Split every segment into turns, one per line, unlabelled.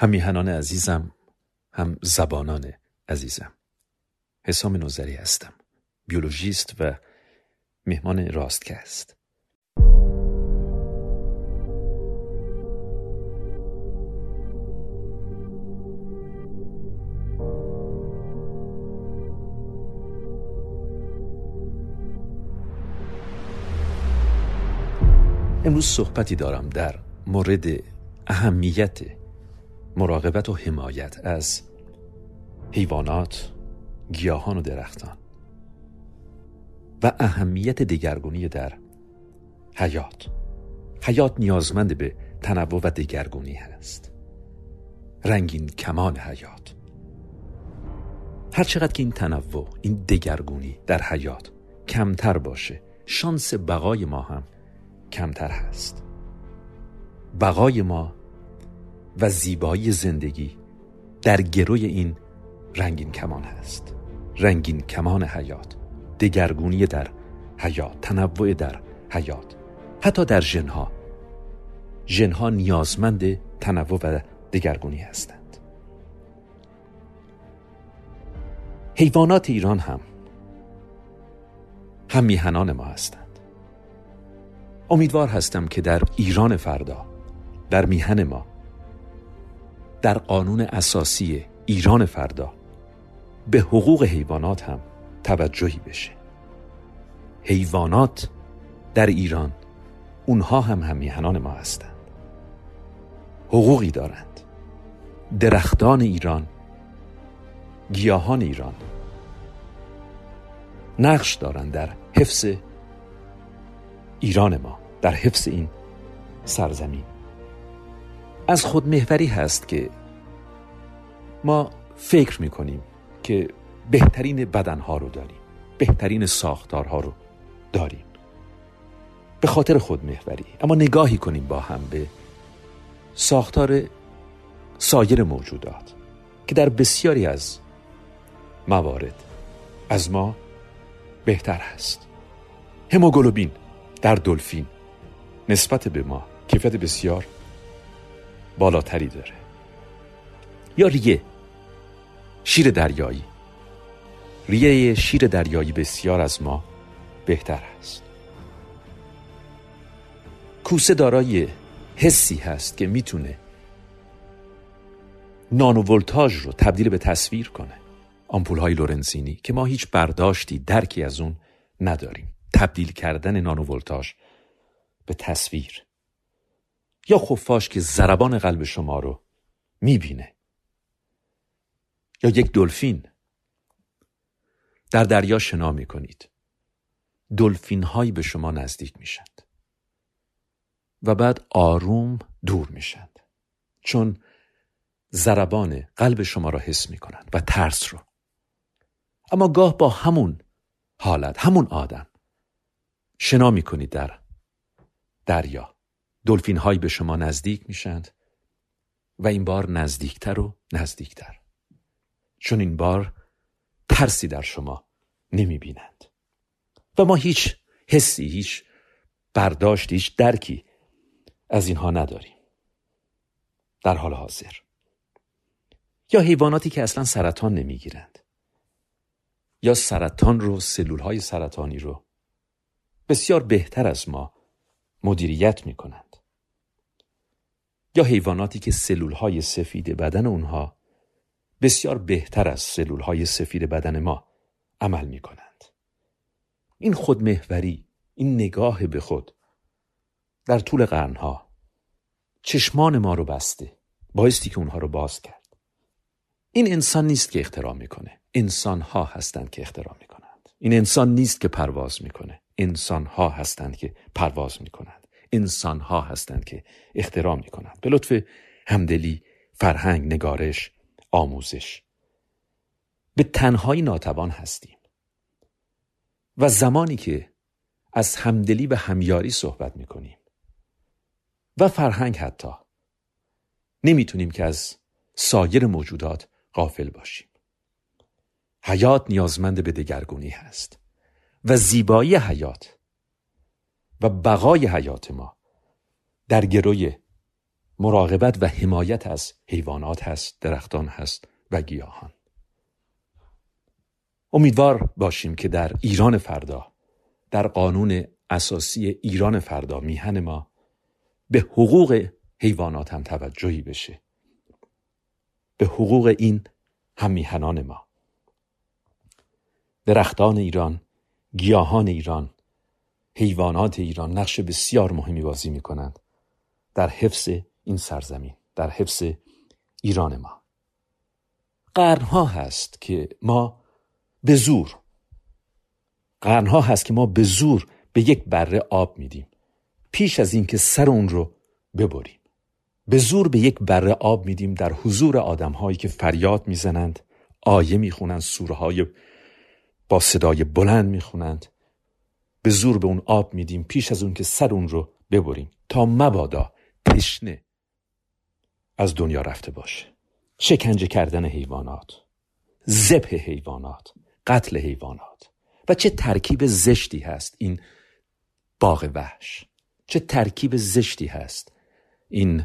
هم میهنان عزیزم هم زبانان عزیزم. حسام نوزری هستم بیولوژیست و مهمان راستکست. امروز صحبتی دارم در مورد اهمیت مراقبت و حمایت از حیوانات، گیاهان و درختان و اهمیت دگرگونی در حیات. حیات نیازمند به تنوع و دگرگونی هست. رنگین کمان حیات. هر چقدر که این تنوع این دگرگونی در حیات کمتر باشه شانس بقای ما هم کمتر هست. بقای ما و زیبایی زندگی در گروی این رنگین کمان هست. رنگین کمان حیات دگرگونی در حیات تنوع در حیات. حتی در ژنها. ژنها نیازمند تنوع و دگرگونی هستند. حیوانات ایران هم هم میهنان ما هستند. امیدوار هستم که در ایران فردا در میهن ما در قانون اساسی ایران فردا. به حقوق حیوانات هم توجهی بشه. حیوانات در ایران اونها هم همیهنان ما هستند. حقوقی دارند. درختان ایران گیاهان ایران. نقش دارند در حفظ ایران ما در حفظ این سرزمین. از خودمهوری هست که ما فکر می‌کنیم که بهترین بدنها رو داریم بهترین ساختارها رو داریم. به خاطر خودمهوری اما نگاهی کنیم با هم به ساختار سایر موجودات که در بسیاری از موارد از ما بهتر هست. هموگلوبین در دلفین نسبت به ما کیفیت بسیار بالاتری داره. یا ریه. شیر دریایی. ریه شیر دریایی بسیار از ما بهتر است. کوسه دارای حسی هست که می‌تونه نانو ولتاژ رو تبدیل به تصویر کنه. آمپول های لورنزینی که ما هیچ برداشتی درکی از اون نداریم. تبدیل کردن نانو ولتاژ به تصویر. یا خفاش که ضربان قلب شما رو می‌بینه. یا یک دلفین. در دریا شنا می‌کنید. دلفین هایی به شما نزدیک میشند. و بعد آروم دور میشند. چون ضربان قلب شما را حس می‌کنند و ترس رو. اما گاه با همون حالت همون آدم شنا می‌کنید در دریا. دلفین هایی به شما نزدیک میشند و این بار نزدیکتر و نزدیکتر. چون این بار ترسی در شما نمی بینند و ما هیچ حسی هیچ برداشت هیچ درکی از اینها نداریم. در حال حاضر. یا حیواناتی که اصلا سرطان نمی‌گیرند. یا سرطان رو سلول های سرطانی رو بسیار بهتر از ما مدیریت می کنند. حیواناتی که سلول های سفید بدن اونها بسیار بهتر از سلول های سفید بدن ما عمل می کنند. این خودمهوری، این نگاه به خود در طول قرنها چشمان ما رو بسته بایستی که اونها رو باز کرد. این انسان نیست که اختراع می‌کنه. انسان ها هستند که اختراع می‌کنند. این انسان نیست که پرواز می‌کنه. انسان ها هستند که پرواز می کنند انسان ها هستند که اختراع می کنند به لطف همدلی فرهنگ نگارش آموزش. به تنهایی ناتوان هستیم. و زمانی که از همدلی و همیاری صحبت می کنیم و فرهنگ حتی. نمی‌تونیم که از سایر موجودات غافل باشیم. حیات نیازمند به دگرگونی هست. و زیبایی حیات و بقای حیات ما در گروی مراقبت و حمایت از حیوانات هست درختان هست و گیاهان. امیدوار باشیم که در ایران فردا در قانون اساسی ایران فردا میهن ما به حقوق حیوانات هم توجهی بشه. به حقوق این هم میهنان ما. درختان ایران گیاهان ایران حیوانات ایران نقش بسیار مهمی بازی می کنند در حفظ این سرزمین در حفظ ایران ما. قرنها هست که ما به زور قرنها هست که ما به زور به یک بره آب میدیم. پیش از اینکه سر اون رو ببریم. به زور به یک بره آب میدیم در حضور آدمهایی که فریاد می‌زنند آیه می‌خونند سوره با صدای بلند می‌خونند. به زور به اون آب میدیم پیش از اون که سر اون رو ببریم. تا مبادا تشنه از دنیا رفته باشه. شکنجه کردن حیوانات ذبح حیوانات قتل حیوانات. و چه ترکیب زشتی هست این باغ وحش. چه ترکیب زشتی هست این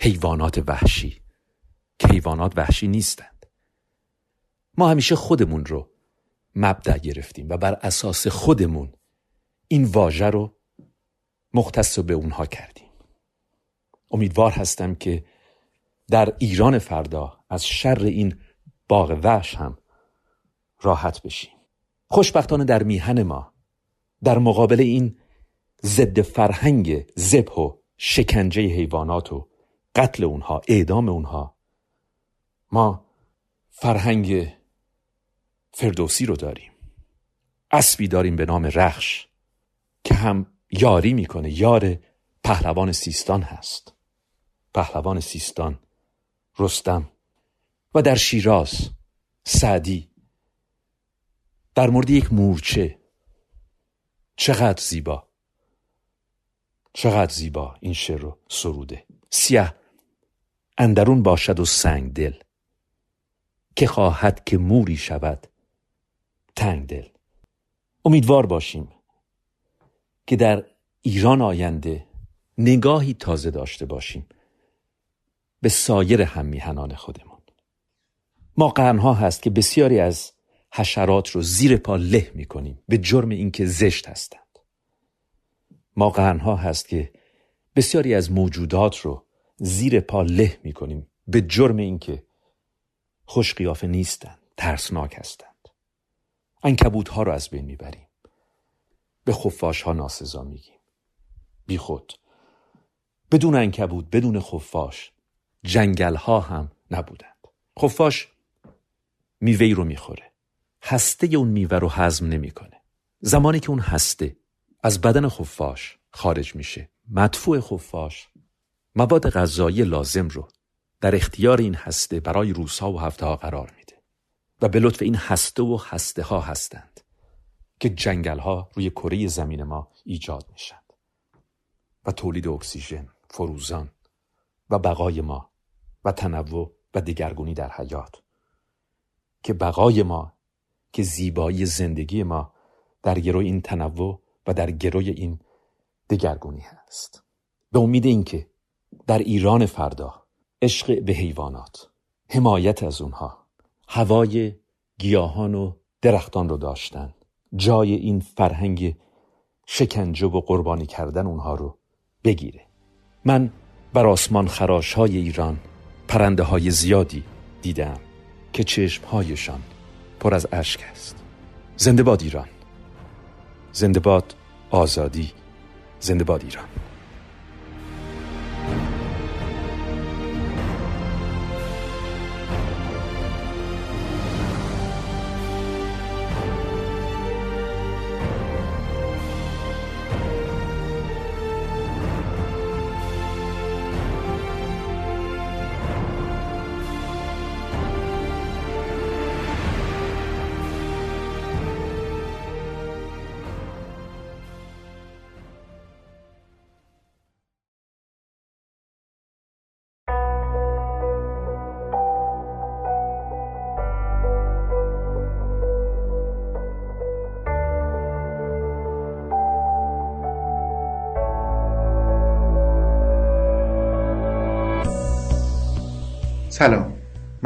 حیوانات وحشی. که حیوانات وحشی نیستند. ما همیشه خودمون رو مبدع گرفتیم و بر اساس خودمون این واژه رو مختص به اونها کردیم. امیدوار هستم که در ایران فردا از شر این باغ وحش هم راحت بشیم. خوشبختانه در میهن ما در مقابل این ضد فرهنگ ذبح و شکنجه حیوانات و قتل اونها اعدام اونها ما فرهنگ فردوسی رو داریم. اسبی داریم به نام رخش که هم یاری می‌کنه. یار پهلوان سیستان هست. پهلوان سیستان رستم و در شیراز سعدی. در مورد یک مورچه. چقدر زیبا. چقدر زیبا این شعر رو سروده. سیه اندرون باشد و سنگ دل که خواهد که موری شود تنگ دل. امیدوار باشیم که در ایران آینده نگاهی تازه داشته باشیم به سایر هم خودمون. ما قرنها هست که بسیاری از حشرات رو زیر پا له می کنیم به جرم اینکه زشت هستند. ما قرنها هست که بسیاری از موجودات رو زیر پا له می کنیم به جرم اینکه خوش قیافه نیستند ترسناک هستند انکبوت ها رو از بین می‌بریم. به خفاش ها ناسزا میگیم. بی خود. بدون انکبوت بدون خفاش جنگل ها هم نبودند. خفاش میوه رو می‌خوره. هسته اون میوه رو هضم نمی‌کنه. زمانی که اون هسته از بدن خفاش خارج میشه مدفوع خفاش مواد غذایی لازم رو در اختیار این هسته برای روزها و هفته ها قرار و به لطف این هسته و هسته ها هستند که جنگل ها روی کره زمین ما ایجاد میشند و تولید اکسیژن فروزان و بقای ما و تنوع و دگرگونی در حیات که بقای ما که زیبایی زندگی ما در گروی این تنوع و در گروی این دگرگونی هست. به امید اینکه در ایران فردا عشق به حیوانات حمایت از اونها هوای گیاهان و درختان رو داشتن. جای این فرهنگ شکنجه و قربانی کردن اونها رو بگیره. من بر آسمان خراش های ایران پرنده های زیادی دیدم که چشمهایشان پر از اشک است. زنده باد ایران. زنده باد آزادی. زنده باد ایران.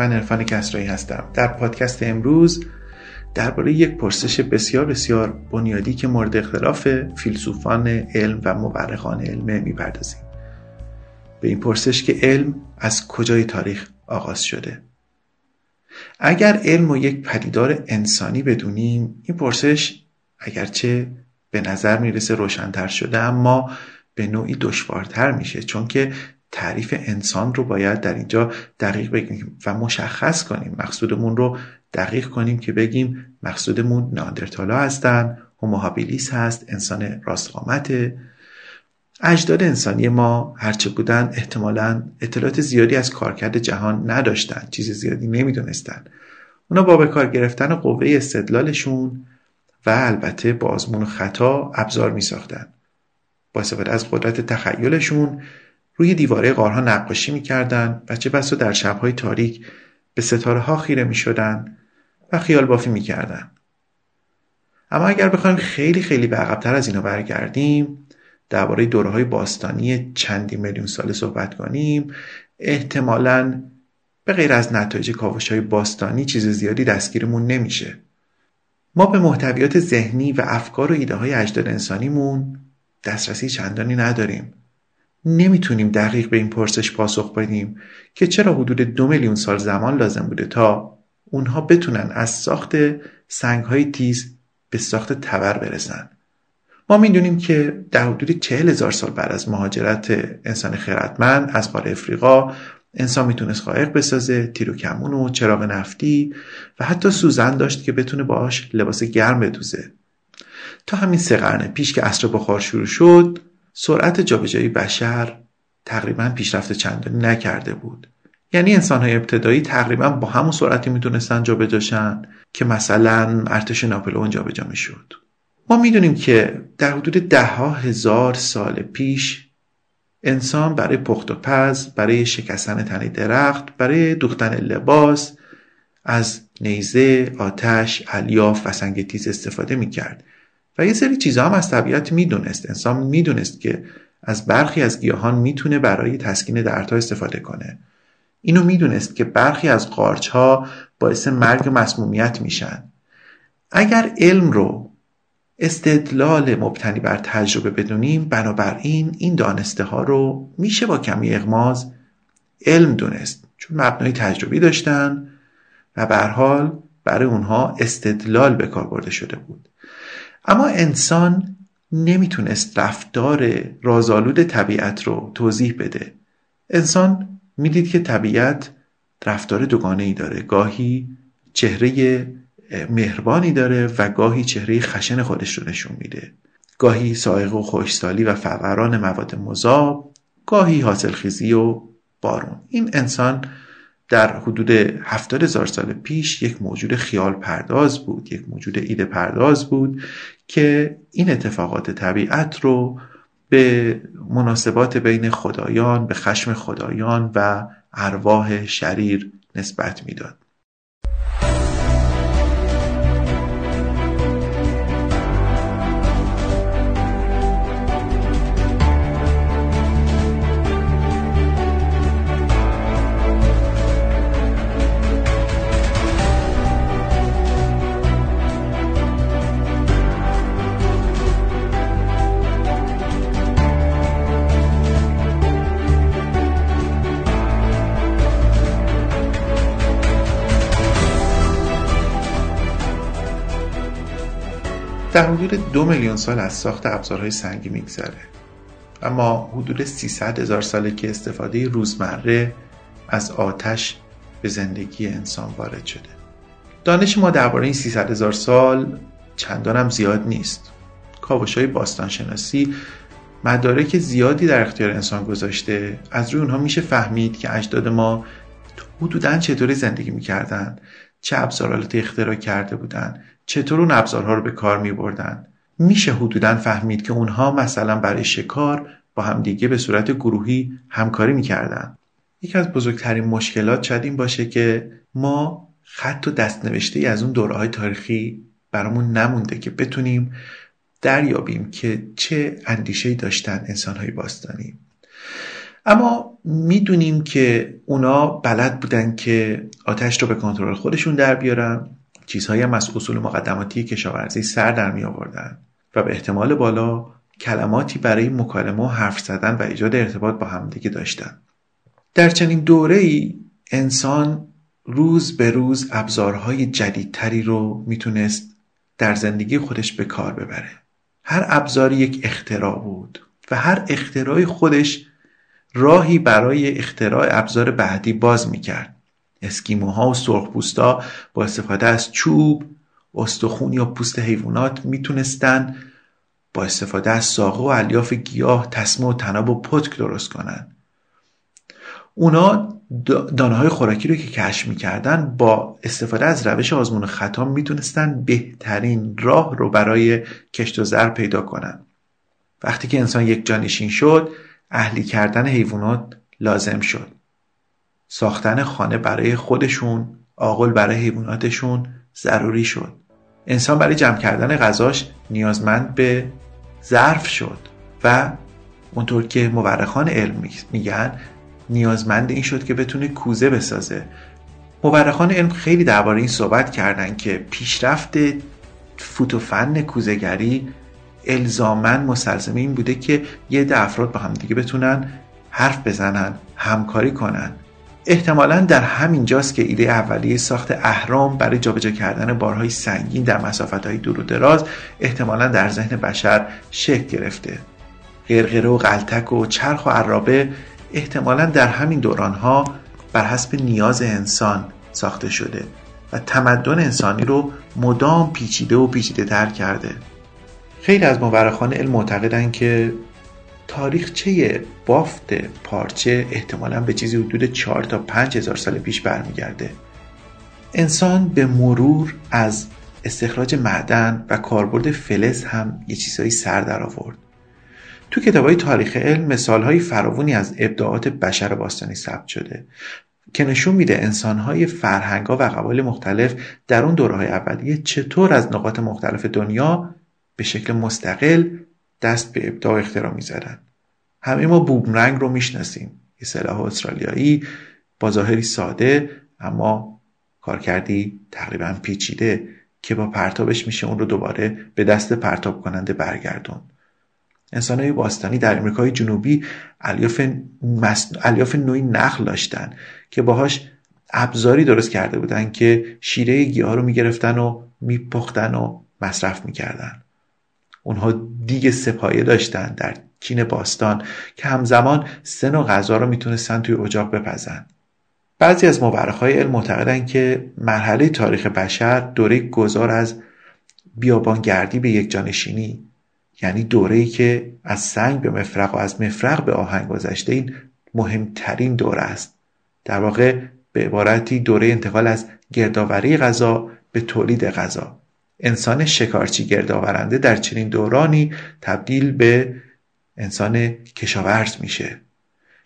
من عرفان کسرایی هستم. در پادکست امروز درباره یک پرسش بسیار بسیار بنیادی که مورد اختلاف فیلسوفان علم و مورخان علم می‌پردازیم. به این پرسش که علم از کجای تاریخ آغاز شده؟ اگر علم و یک پدیدار انسانی بدونیم این پرسش اگرچه به نظر می‌رسه روشنتر شده اما به نوعی دشوارتر میشه. چون که تعریف انسان رو باید در اینجا دقیق بگیم و مشخص کنیم. مقصودمون رو دقیق کنیم که بگیم مقصودمون ناندرتالا هستن هوموهابیلیس هست انسان راستقامته اجداد انسانی ما هرچه بودن احتمالا اطلاعات زیادی از کارکرد جهان نداشتن چیز زیادی نمی‌دونستن. اونا با به کار گرفتن قوه استدلالشون و البته با آزمون و خطا ابزار می ساختن. با استفاده از قدرت تخیلشون روی دیواره غارها نقاشی می‌کردند و چه بسا در شبهای تاریک به ستاره ها خیره می شدن و خیال بافی می کردن. اما اگر بخوایم خیلی خیلی به عقبتر از اینا برگردیم درباره دوره های باستانی چندی میلیون ساله صحبت کنیم احتمالا به غیر از نتایج کاوش های باستانی چیز زیادی دستگیرمون نمیشه ما به محتویات ذهنی و افکار و ایده های اجداد انسانیمون دسترسی چندانی نداریم نمی‌تونیم دقیق به این پرسش پاسخ بدیم که چرا حدود دو میلیون سال زمان لازم بوده تا اونها بتونن از ساخت سنگ های تیز به ساخت تبر برسن. ما می‌دونیم که در حدود چهل هزار سال بعد از مهاجرت انسان خیرتمند از قاره افریقا انسان می‌تونست قایق بسازه تیر و کمون و چراغ نفتی و حتی سوزن داشت که بتونه باش لباس گرم بدوزه. تا همین سه قرن پیش که عصر بخار شروع شد سرعت جابجایی بشر تقریبا پیشرفت چندانی نکرده بود. یعنی انسانهای ابتدایی تقریبا با همون سرعتی می‌تونستن جابجاشن که مثلا ارتش ناپلئون جابجا می‌شد. ما می‌دونیم که در حدود ده ها هزار سال پیش انسان برای پخت و پز برای شکستن تنه درخت برای دوختن لباس از نیزه آتش الیاف و سنگ تیز استفاده می‌کرد. و یه سری چیزها هم از طبیعت می‌دونست. انسان می‌دونست که از برخی از گیاهان می‌تونه برای تسکین دردها استفاده کنه. اینو می‌دونست که برخی از قارچ ها باعث مرگ و مسمومیت میشن. اگر علم رو استدلال مبتنی بر تجربه بدونیم بنابراین این دانسته ها رو میشه با کمی اغماز علم دونست. چون مبنای تجربی داشتن و به حال برای اونها استدلال به کار برده شده بود. اما انسان نمی‌تونست رفتار رازآلود طبیعت رو توضیح بده. انسان می‌دید که طبیعت رفتار دوگانه ای داره. گاهی چهره مهربانی داره و گاهی چهره خشن خودش رو نشون میده. گاهی سائق و خوشسالی و فوران مواد مذاب گاهی حاصلخیزی و بارون. این انسان در حدود هفتاد هزار سال پیش یک موجود خیال پرداز بود یک موجود ایده پرداز بود که این اتفاقات طبیعت رو به مناسبات بین خدایان به خشم خدایان و ارواح شریر نسبت می‌داد. در حدود دو میلیون سال از ساخت ابزارهای سنگی میگذره. اما حدود 300 هزار ساله که استفاده روزمره از آتش به زندگی انسان وارد شده. دانش ما درباره این 300 هزار سال چندان هم زیاد نیست. کاوش های باستانشناسی مدارک زیادی در اختیار انسان گذاشته. از روی اونها میشه فهمید که اجداد ما حدودا چطوری زندگی می‌کردن چه ابزاراتی اختراع کرده بودن چطور اون ابزارها رو به کار می بردن میشه حدودا فهمید که اونها مثلا برای شکار با همدیگه به صورت گروهی همکاری می‌کردن. یکی از بزرگترین مشکلات شاید این باشه که ما خط و دستنوشته ای از اون دوره های تاریخی برامون نمونده که بتونیم دریابیم که چه اندیشه داشتن انسان های باستانی. اما می‌دونیم که اونا بلد بودن که آتش رو به کنترل خودشون در بیارن. چیزهایی هم از اصول مقدماتی کشاورزی سر در می آوردن و به احتمال بالا کلماتی برای مکالمه و حرف زدن و ایجاد ارتباط با همدیگه داشتن. در چنین دوره ای انسان روز به روز ابزارهای جدیدتری رو می‌تونست در زندگی خودش به کار ببره. هر ابزاری یک اختراع بود و هر اختراعی خودش راهی برای اختراع ابزار بعدی باز می‌کرد. اسکیموها و سرخپوستا با استفاده از چوب استخون یا پوست حیوانات می‌تونستن با استفاده از ساقه و الیاف گیاه تسمه و تناب و پتک درست کنند. اونا دانه های خوراکی رو که کشف می‌کردن با استفاده از روش آزمون خطا می‌تونستن بهترین راه رو برای کشت و زر پیدا کنن وقتی که انسان یک جانشین شد اهلی کردن حیوانات لازم شد ساختن خانه برای خودشون آقل برای حیواناتشون ضروری شد. انسان برای جمع کردن غذاش نیازمند به ظرف شد و اونطور که مورخان علم میگن نیازمند این شد که بتونه کوزه بسازه. مورخان علم خیلی درباره این صحبت کردن که پیشرفت فوت و فن کوزهگری الزامن مستلزم این بوده که یه ده افراد با همدیگه بتونن حرف بزنن همکاری کنن. احتمالا در همین جاست که ایده اولیه ساخت اهرام برای جابجا کردن بارهای سنگین در مسافتهای دور و دراز احتمالا در ذهن بشر شکل گرفته. غرغره و غلطک و چرخ و عرابه احتمالا در همین دورانها بر حسب نیاز انسان ساخته شده و تمدن انسانی رو مدام پیچیده و پیچیده تر کرده. خیلی از مورخان علم معتقدن که تاریخچه بافت پارچه احتمالا به چیزی حدود 4 تا 5 هزار سال پیش برمیگرده. انسان به مرور از استخراج معدن و کاربرد فلز هم یه چیزهایی سر در آورد. تو کتاب های تاریخ علم مثال های فراونی از ابداعات بشر باستانی ثبت شده که نشون میده انسان های فرهنگ و قبایل مختلف در اون دوره های اولیه چطور از نقاط مختلف دنیا به شکل مستقل دست به ابداع اختراع می‌زدن همه ما بومرنگ رو می‌شناسیم. یه سلاح استرالیایی با ظاهری ساده اما کارکردی تقریبا پیچیده که با پرتابش میشه اون رو دوباره به دست پرتاب کننده برگردون. های باستانی در امریکای جنوبی الیاف, مس... نوعی نخل داشتن که باهاش ابزاری درست کرده بودن که شیره گیاه رو می‌گرفتن و میپختن و مصرف می‌کردن. اونها دیگ سپایه داشتن در چین باستان که همزمان سن و غذا رو می‌تونستن توی اجاق بپزن. بعضی از مورخهای علم معتقدن که مرحله تاریخ بشر دوره گذار از بیابانگردی به یک جانشینی یعنی دوره ای که از سنگ به مفرق و از مفرق به آهنگ گذشته این مهمترین دوره است. در واقع به عبارتی دوره انتقال از گردآوری غذا به تولید غذا. انسان شکارچی گردآورنده در چنین دورانی تبدیل به انسان کشاورز میشه.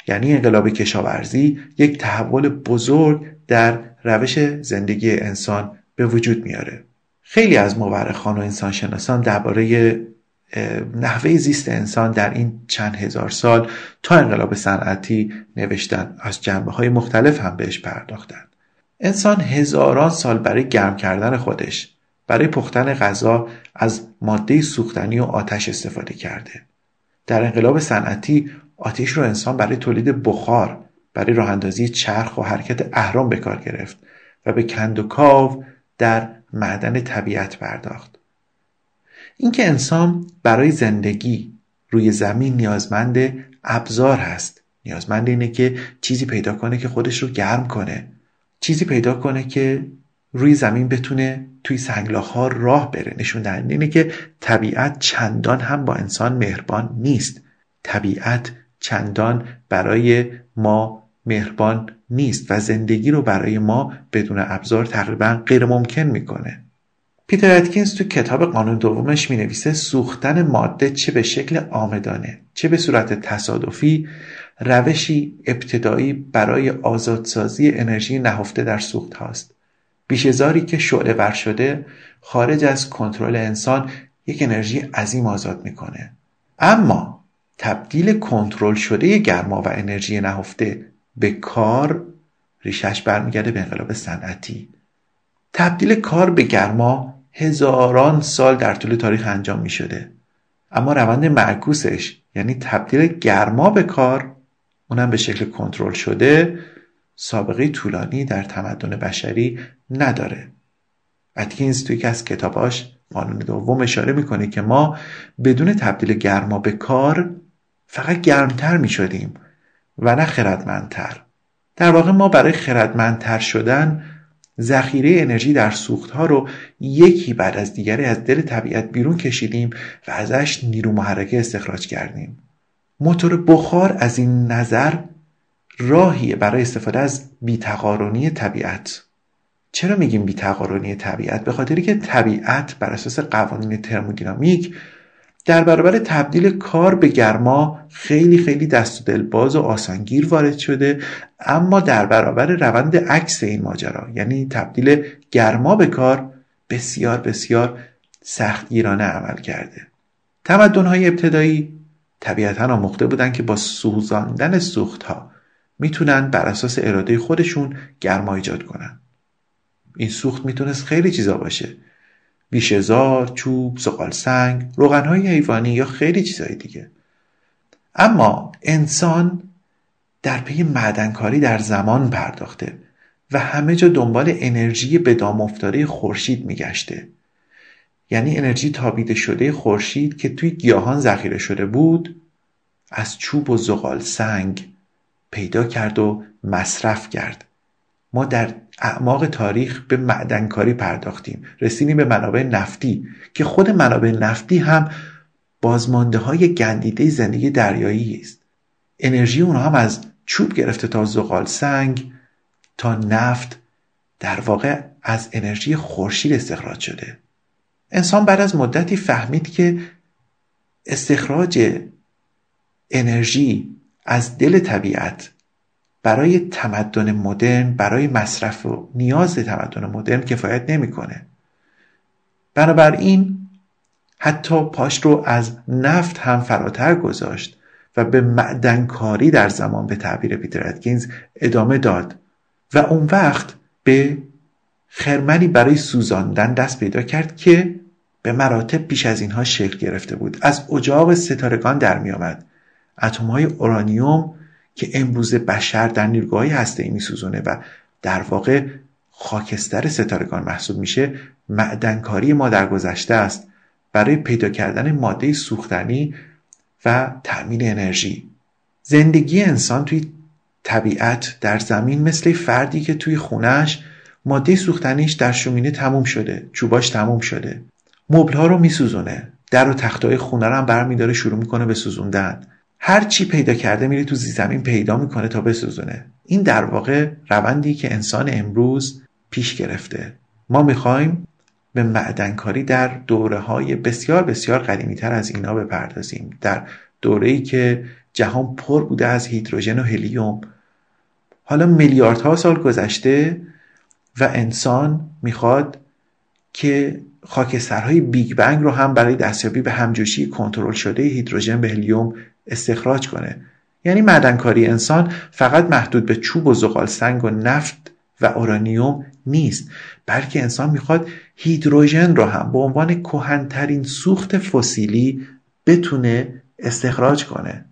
یعنی انقلاب کشاورزی یک تحول بزرگ در روش زندگی انسان به وجود میاره. خیلی از مورخان و انسانشناسان درباره نحوه زیست انسان در این چند هزار سال تا انقلاب صنعتی نوشتن. از جنبه های مختلف هم بهش پرداختن. انسان هزاران سال برای گرم کردن خودش برای پختن غذا از ماده سوختنی و آتش استفاده کرده. در انقلاب صنعتی آتش رو انسان برای تولید بخار برای راه اندازی چرخ و حرکت اهرام به کار گرفت و به کند و کاو در معدن طبیعت پرداخت. اینکه انسان برای زندگی روی زمین نیازمند ابزار هست. نیازمند اینه که چیزی پیدا کنه که خودش رو گرم کنه. چیزی پیدا کنه که روی زمین بتونه توی سنگلاخ ها راه بره. نشون دهنده اینه که طبیعت چندان هم با انسان مهربان نیست. طبیعت چندان برای ما مهربان نیست و زندگی رو برای ما بدون ابزار تقریبا غیر ممکن می‌کنه. پیتر اتکینز تو کتاب قانون دومش می نویسه سوختن ماده چه به شکل آمدانه چه به صورت تصادفی روشی ابتدایی برای آزادسازی انرژی نهفته در سوخت هاست بیشزاری که شعله ور شده خارج از کنترل انسان یک انرژی عظیم آزاد می‌کنه. اما تبدیل کنترل شده گرما و انرژی نهفته به کار ریشش برمیگرده به انقلاب صنعتی. تبدیل کار به گرما هزاران سال در طول تاریخ انجام می شده اما روند معکوسش یعنی تبدیل گرما به کار اونم به شکل کنترل شده سابقه طولانی در تمدن بشری نداره. اتکینز توی یکی از کتاباش قانون دوم اشاره می‌کنه که ما بدون تبدیل گرما به کار فقط گرمتر می‌شدیم و نه خردمندتر. در واقع ما برای خردمندتر شدن ذخیره انرژی در سوختها رو یکی بعد از دیگری از دل طبیعت بیرون کشیدیم و ازش نیرو محرکه استخراج کردیم. موتور بخار از این نظر راهیه برای استفاده از بیتقارنی طبیعت. چرا میگیم بیتقارنی طبیعت؟ به خاطری که طبیعت بر اساس قوانین ترمودینامیک در برابر تبدیل کار به گرما خیلی خیلی دست و دلباز و آسانگیر وارد شده اما در برابر روند عکس این ماجرا یعنی تبدیل گرما به کار بسیار بسیار سختگیرانه عمل کرده. تمدن‌های ابتدایی طبیعتا آموخته بودن که با سوزاندن سوختها می‌تونن بر اساس اراده خودشون گرما ایجاد کنن. این سوخت می‌تونست خیلی چیزا باشه. بیشهزار، چوب، زغال سنگ، روغنهای حیوانی یا خیلی چیزهای دیگه. اما انسان در پی معدنکاری در زمان پرداخته و همه جا دنبال انرژی به دام افتاده خورشید میگشته. یعنی انرژی تابیده شده خورشید که توی گیاهان ذخیره شده بود از چوب و زغال سنگ پیدا کرد و مصرف کرد. ما در اعماق تاریخ به معدنکاری پرداختیم. رسیدیم به منابع نفتی که خود منابع نفتی هم بازمانده های گندیده زندگی دریایی است. انرژی اونها هم از چوب گرفته تا زغال سنگ تا نفت در واقع از انرژی خورشید استخراج شده. انسان بعد از مدتی فهمید که استخراج انرژی از دل طبیعت برای تمدن مدرن برای مصرف و نیاز تمدن مدرن کفایت نمی‌کنه. بنابراین حتی پاش رو از نفت هم فراتر گذاشت و به معدنکاری در زمان به تعبیر پیتر اتکینز ادامه داد و اون وقت به خرمنی برای سوزاندن دست پیدا کرد که به مراتب پیش از اینها شکل گرفته بود. از اجاق ستارگان در می آمد اتم های اورانیوم که امروز بشر در نیروگاه هسته ای میسوزونه و در واقع خاکستر ستارگان محسوب میشه معدنکاری ما در گذشته است برای پیدا کردن ماده سوختنی و تأمین انرژی. زندگی انسان توی طبیعت در زمین مثل فردی که توی خونش ماده سوختنیش در شومینه تموم شده چوباش تموم شده. مبلها رو میسوزونه. در و تختای خونه رو هم برمیداره شروع می‌کنه به سوزوندن. هر چی پیدا کرده میره تو زمین پیدا می‌کنه تا بسوزونه. این در واقع روندی که انسان امروز پیش گرفته. ما می‌خوایم به معدنکاری در دوره های بسیار بسیار قدیمی تر از اینا بپردازیم. در دوره ای که جهان پر بوده از هیدروژن و هلیوم. حالا میلیاردها سال گذشته و انسان می‌خواد که خاکسترهای بیگ بنگ رو هم برای دستیابی به همجوشی کنترل شده هیدروژن به هلیوم استخراج کنه. یعنی معدنکاری انسان فقط محدود به چوب و زغال سنگ و نفت و اورانیوم نیست بلکه انسان می‌خواد هیدروژن رو هم به عنوان کهنترین سوخت فسیلی بتونه استخراج کنه.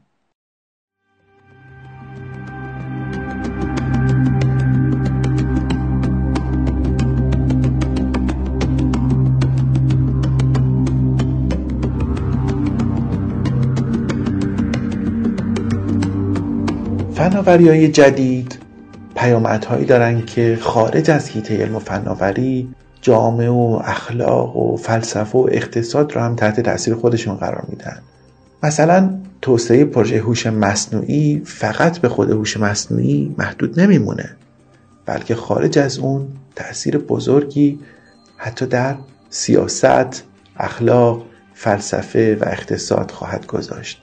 فناوری های جدید پیامدهایی دارن که خارج از هیته علم و فناوری جامعه و اخلاق و فلسفه و اقتصاد رو هم تحت تاثیر خودشون قرار میدن. مثلا توسعه پروژه هوش مصنوعی فقط به خود هوش مصنوعی محدود نمیمونه بلکه خارج از اون تاثیر بزرگی حتی در سیاست، اخلاق، فلسفه و اقتصاد خواهد گذاشت.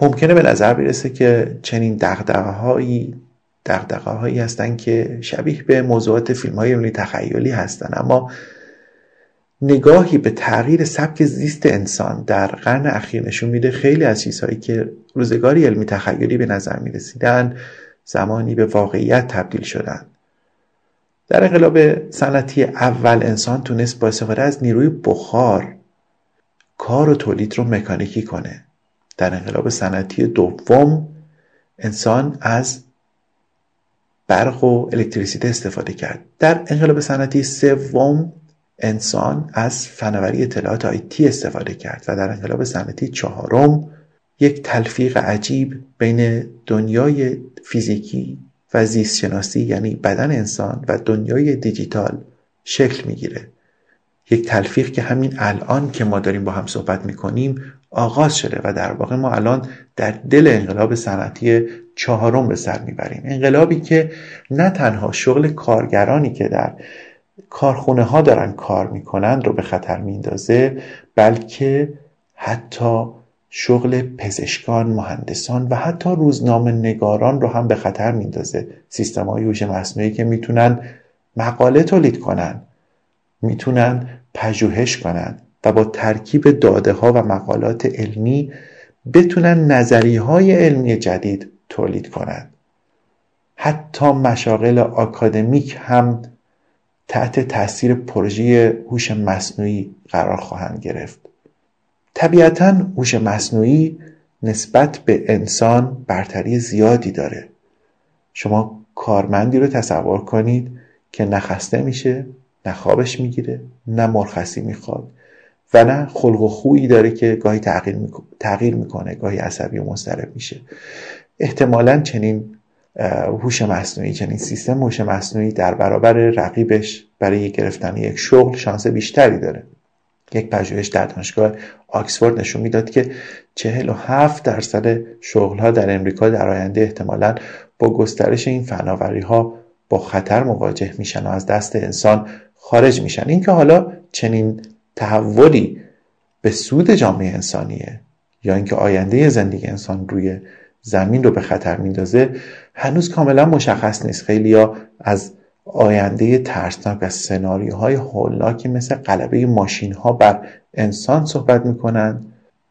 ممکنه به نظر برسه که چنین دقدقه هایی دقدقه هایی هستن که شبیه به موضوعات فیلم های تخیلی هستن. اما نگاهی به تغییر سبک زیست انسان در قرن اخیر نشون میده خیلی از چیزهایی که روزگاری علمی تخیلی به نظر می رسیدن زمانی به واقعیت تبدیل شدن. در انقلاب صنعتی اول انسان تونست با استفاده از نیروی بخار کار و تولید رو مکانیکی کنه. در انقلاب صنعتی دوم انسان از برق و الکتریسیته استفاده کرد. در انقلاب صنعتی سوم انسان از فناوری اطلاعات آیتی استفاده کرد و در انقلاب صنعتی چهارم یک تلفیق عجیب بین دنیای فیزیکی و زیست شناسی یعنی بدن انسان و دنیای دیجیتال شکل می‌گیره. یک تلفیق که همین الان که ما داریم با هم صحبت می‌کنیم آغاز شده و در واقع ما الان در دل انقلاب صنعتی چهارم به سر می‌بریم. انقلابی که نه تنها شغل کارگرانی که در کارخونه ها دارن کار می‌کنند رو به خطر میندازه بلکه حتی شغل پزشکان، مهندسان و حتی روزنامه نگاران رو هم به خطر میندازه سیستم های هوش مصنوعی که می‌تونن مقاله تولید کنن می‌تونن پژوهش کنن. و با ترکیب داده ها و مقالات علمی بتونن نظری های علمی جدید تولید کنند. حتی مشاغل آکادمیک هم تحت تاثیر پروژه هوش مصنوعی قرار خواهند گرفت. طبیعتا هوش مصنوعی نسبت به انسان برتری زیادی داره. شما کارمندی رو تصور کنید که نخسته میشه نه خوابش می‌گیره نه مرخصی می‌خواد. و نه خلق و خویی داره که گاهی تغییر, تغییر می‌کنه گاهی عصبی و مضطرب میشه. احتمالا چنین هوش مصنوعی چنین سیستم هوش مصنوعی در برابر رقیبش برای گرفتن یک شغل شانس بیشتری داره. یک پژوهش در دانشگاه آکسفورد نشون می‌داد که 47 درصد شغل ها در امریکا در آینده احتمالا با گسترش این فناوری ها با خطر مواجه میشن و از دست انسان خارج میشن. اینکه حالا چنین تحولی به سود جامعه انسانیه یا اینکه آینده زندگی انسان روی زمین رو به خطر میندازه هنوز کاملا مشخص نیست. خیلی از آینده ترسناک و سناریوهای هولناکی مثل قلبه ماشین ها بر انسان صحبت می‌کنن.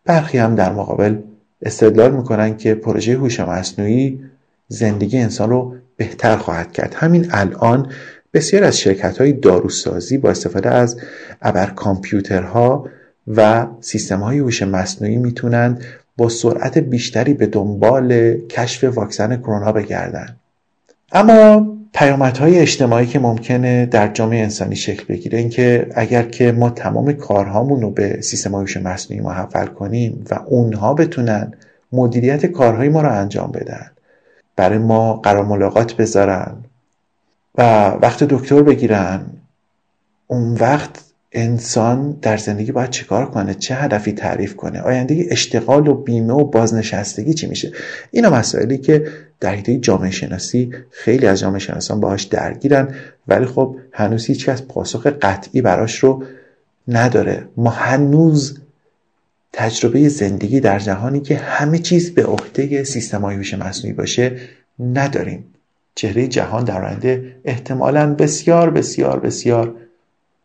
برخی هم در مقابل استدلال می‌کنن که پروژه هوش مصنوعی زندگی انسان رو بهتر خواهد کرد. همین الان بسیار از شرکت های داروسازی با استفاده از ابر کامپیوترها و سیستم های هوش مصنوعی می‌تونند با سرعت بیشتری به دنبال کشف واکسن کرونا بگردن. اما پیامدهای اجتماعی که ممکنه در جامعه انسانی شکل بگیره اینکه اگر که ما تمام کارهامون رو به سیستم هوش مصنوعی محول کنیم و اونها بتونن مدیریت کارهای ما رو انجام بدن برای ما قرار ملاقات بذارن و وقت دکتر بگیرن اون وقت انسان در زندگی باید چیکار کنه؟ چه هدفی تعریف کنه؟ آینده اشتغال و بیمه و بازنشستگی چی میشه؟ اینا مسائلی که در حیطه جامعه شناسی خیلی از جامعه شناسان باهاش درگیرن ولی خب هنوز هیچ کس پاسخ قطعی براش رو نداره. ما هنوز تجربه زندگی در جهانی که همه چیز به عهده سیستم هوش مصنوعی باشه نداریم. چهره جهان در آینده احتمالا بسیار بسیار بسیار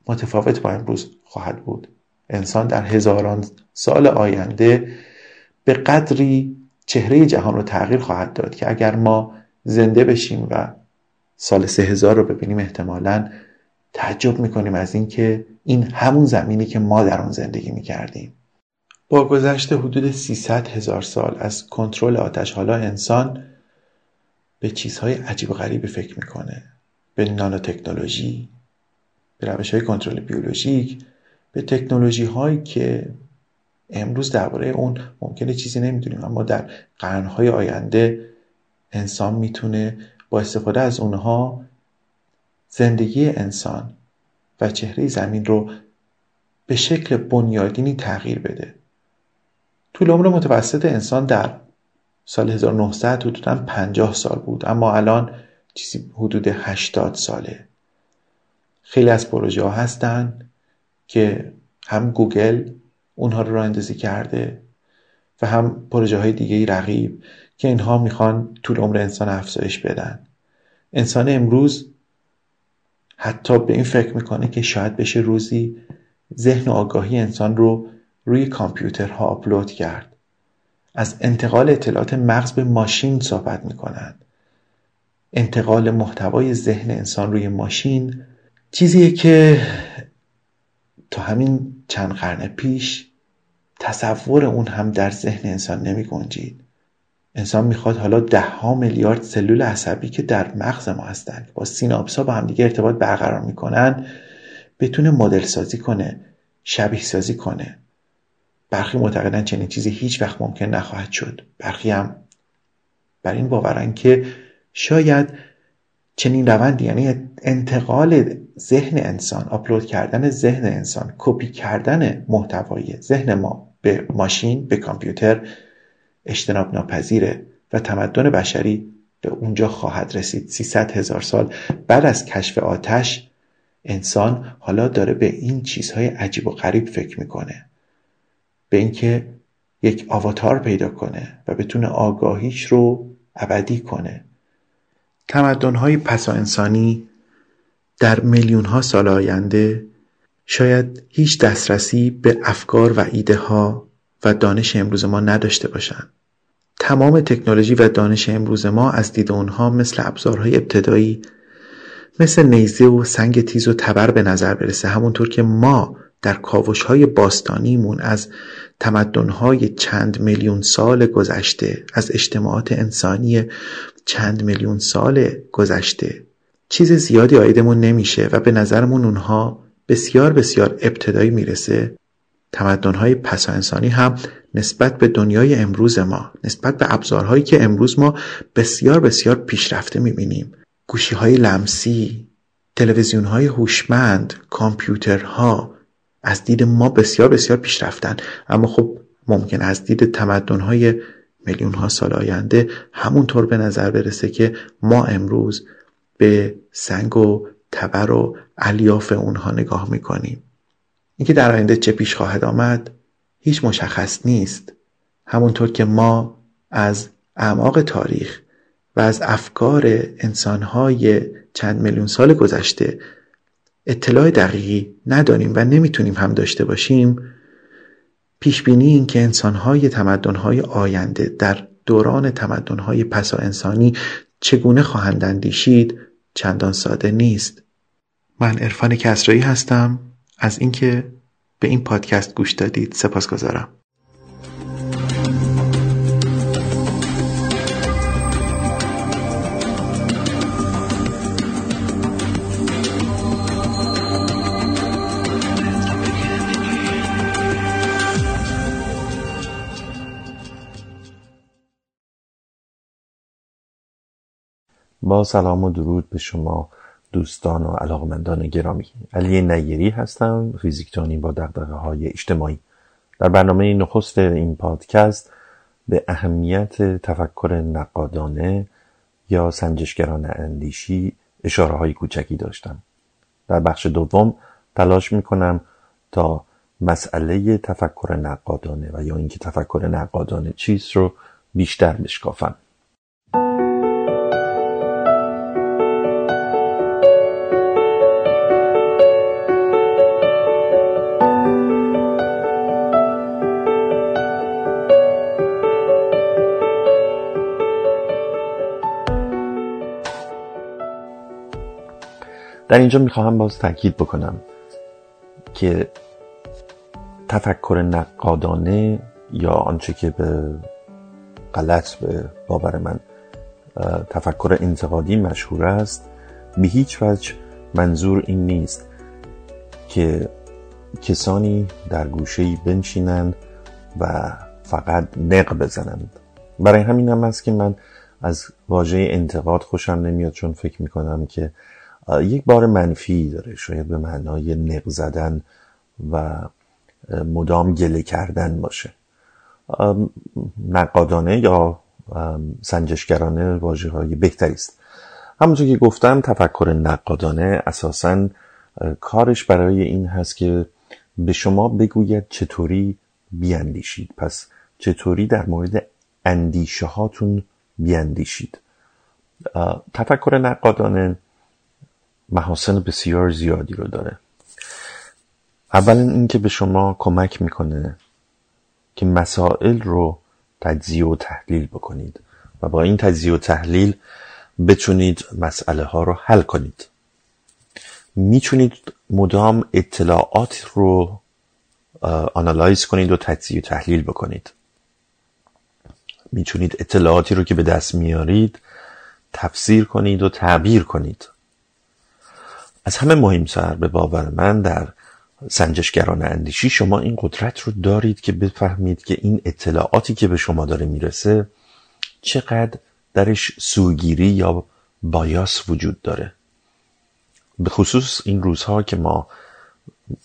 متفاوت با امروز خواهد بود. انسان در هزاران سال آینده به قدری چهره جهان رو تغییر خواهد داد که اگر ما زنده بشیم و سال سه هزار رو ببینیم احتمالا تعجب می‌کنیم از اینکه این همون زمینی که ما در آن زندگی می‌کردیم. با گذشت حدود 300 هزار سال از کنترل آتش حالا انسان به چیزهای عجیب و غریبی فکر می‌کنه. به نانوتکنولوژی به روش های کنترل بیولوژیک به تکنولوژی هایی که امروز درباره اون ممکنه چیزی نمی‌دونیم اما در قرنهای آینده انسان می‌تونه با استفاده از اونها زندگی انسان و چهره زمین رو به شکل بنیادینی تغییر بده. طول عمر متوسط انسان در سال 1900 حدودا 50 سال بود. اما الان چیزی حدود 80 ساله. خیلی از پروژه ها هستن که هم گوگل اونها رو راه کرده و هم پروژه های دیگه رقیب که اینها می‌خوان طول عمر انسان افزایش بدن. انسان امروز حتی به این فکر می‌کنه که شاید بشه روزی ذهن و آگاهی انسان رو روی کامپیوترها آپلود کرد. از انتقال اطلاعات مغز به ماشین صحبت می کنند انتقال محتوای ذهن انسان روی ماشین چیزیه که تا همین چند قرن پیش تصور اون هم در ذهن انسان نمی گنجید. انسان می‌خواد حالا ده ها میلیارد سلول عصبی که در مغز ما هستن با سیناپس ها با همدیگه ارتباط برقرار می‌کنن بتونه مدل سازی کنه شبیه سازی کنه. برخی معتقدن چنین چیزی هیچ وقت ممکن نخواهد شد. برخی هم بر این باورن که شاید چنین روندی یعنی انتقال ذهن انسان آپلود کردن ذهن انسان کپی کردن محتوای ذهن ما به ماشین به کامپیوتر اجتناب ناپذیره و تمدن بشری به اونجا خواهد رسید. 300 هزار سال بعد از کشف آتش انسان حالا داره به این چیزهای عجیب و غریب فکر می‌کنه. به اینکه یک آواتار پیدا کنه و بتونه آگاهیش رو ابدی کنه تمدنهای پسا انسانی در میلیون ها سال آینده شاید هیچ دسترسی به افکار و ایده ها و دانش امروز ما نداشته باشند. تمام تکنولوژی و دانش امروز ما از دید اونها مثل ابزارهای ابتدایی مثل نیزه و سنگ تیز و تبر به نظر برسه همونطور که ما در کاوش های باستانیمون از تمدنهای چند میلیون سال گذشته از اجتماعات انسانی چند میلیون سال گذشته چیز زیادی آیدمون نمیشه و به نظرمون اونها بسیار بسیار ابتدایی می‌رسه. تمدنهای پسا انسانی هم نسبت به دنیای امروز ما نسبت به ابزارهایی که امروز ما بسیار بسیار پیشرفته می‌بینیم. گوشی های لمسی تلویزیون های هوشمند کامپیوترها از دید ما بسیار بسیار پیشرفتن. اما خب ممکن از دید تمدن های میلیون ها سال آینده همونطور به نظر برسه که ما امروز به سنگ و تبر و الیاف اونها نگاه می‌کنیم. اینکه در آینده چه پیش خواهد آمد هیچ مشخص نیست. همونطور که ما از اعماق تاریخ و از افکار انسانهای چند میلیون سال گذشته اطلاع دقیقی نداریم و نمی‌تونیم هم داشته باشیم پیش بینی این که انسانهای تمدنهای آینده در دوران تمدنهای پسا انسانی چگونه خواهند اندیشید چندان ساده نیست. من عرفان کسرایی هستم. از اینکه به این پادکست گوش دادید سپاسگزارم.
با سلام و درود به شما دوستان و علاقمندان گرامی. علی نیری هستم فیزیکدانی با دقدقه های اجتماعی. در برنامه نخست این پادکست به اهمیت تفکر نقادانه یا سنجشگران اندیشی اشاره های کوچکی داشتم. در بخش دوم تلاش می کنم تا مسئله تفکر نقادانه و یا اینکه تفکر نقادانه چیست رو بیشتر بشکافم. در اینجا می‌خواهم باز تاکید بکنم که تفکر نقادانه یا آنچه که به غلط به باور من تفکر انتقادی مشهور است به هیچ وجه منظور این نیست که کسانی در گوشه بنشینند و فقط نق بزنند. برای همین هم است که من از واژه انتقاد خوشم نمیاد چون فکر می‌کنم که یک بار منفی داره شاید به معنای نق زدن و مدام گله کردن باشه. نقادانه یا سنجشگرانه واژه های بهتری است. همونطور که گفتم تفکر نقادانه اساسا کارش برای این هست که به شما بگوید چطوری بیاندیشید. پس چطوری در مورد اندیشه هاتون بیاندیشید تفکر نقادانه محاسن بسیار زیادی رو داره. اولا اینکه به شما کمک می‌کنه که مسائل رو تجزیه و تحلیل بکنید و با این تجزیه و تحلیل بتونید مسئله ها رو حل کنید. می‌تونید مدام اطلاعات رو آنالایز کنید و تجزیه و تحلیل بکنید. می‌تونید اطلاعاتی رو که به دست میارید تفسیر کنید و تعبیر کنید. از همه مهمتر به باور من در سنجشگران اندیشی شما این قدرت رو دارید که بفهمید که این اطلاعاتی که به شما داره می‌رسه چقدر درش سوگیری یا بایاس وجود داره. به خصوص این روزها که ما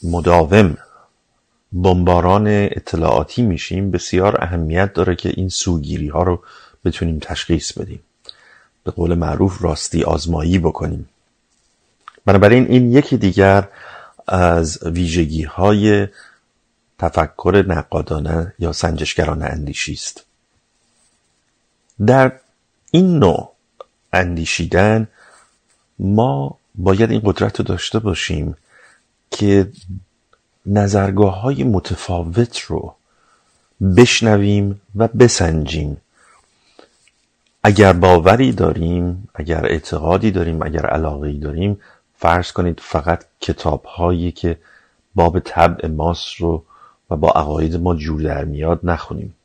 مداوم بمباران اطلاعاتی میشیم بسیار اهمیت داره که این سوگیری ها رو بتونیم تشخیص بدیم. به قول معروف راستی آزمایی بکنیم. بنابراین این یکی دیگر از ویژگی های تفکر نقادانه یا سنجشگران اندیشی است. در این نوع اندیشیدن ما باید این قدرت رو داشته باشیم که نظرگاه های متفاوت رو بشنویم و بسنجیم. اگر باوری داریم اگر اعتقادی داریم اگر علاقه داریم فرض کنید فقط کتاب هایی که باب طبع ماست رو و با عقاید ما جور در میاد نخونیم.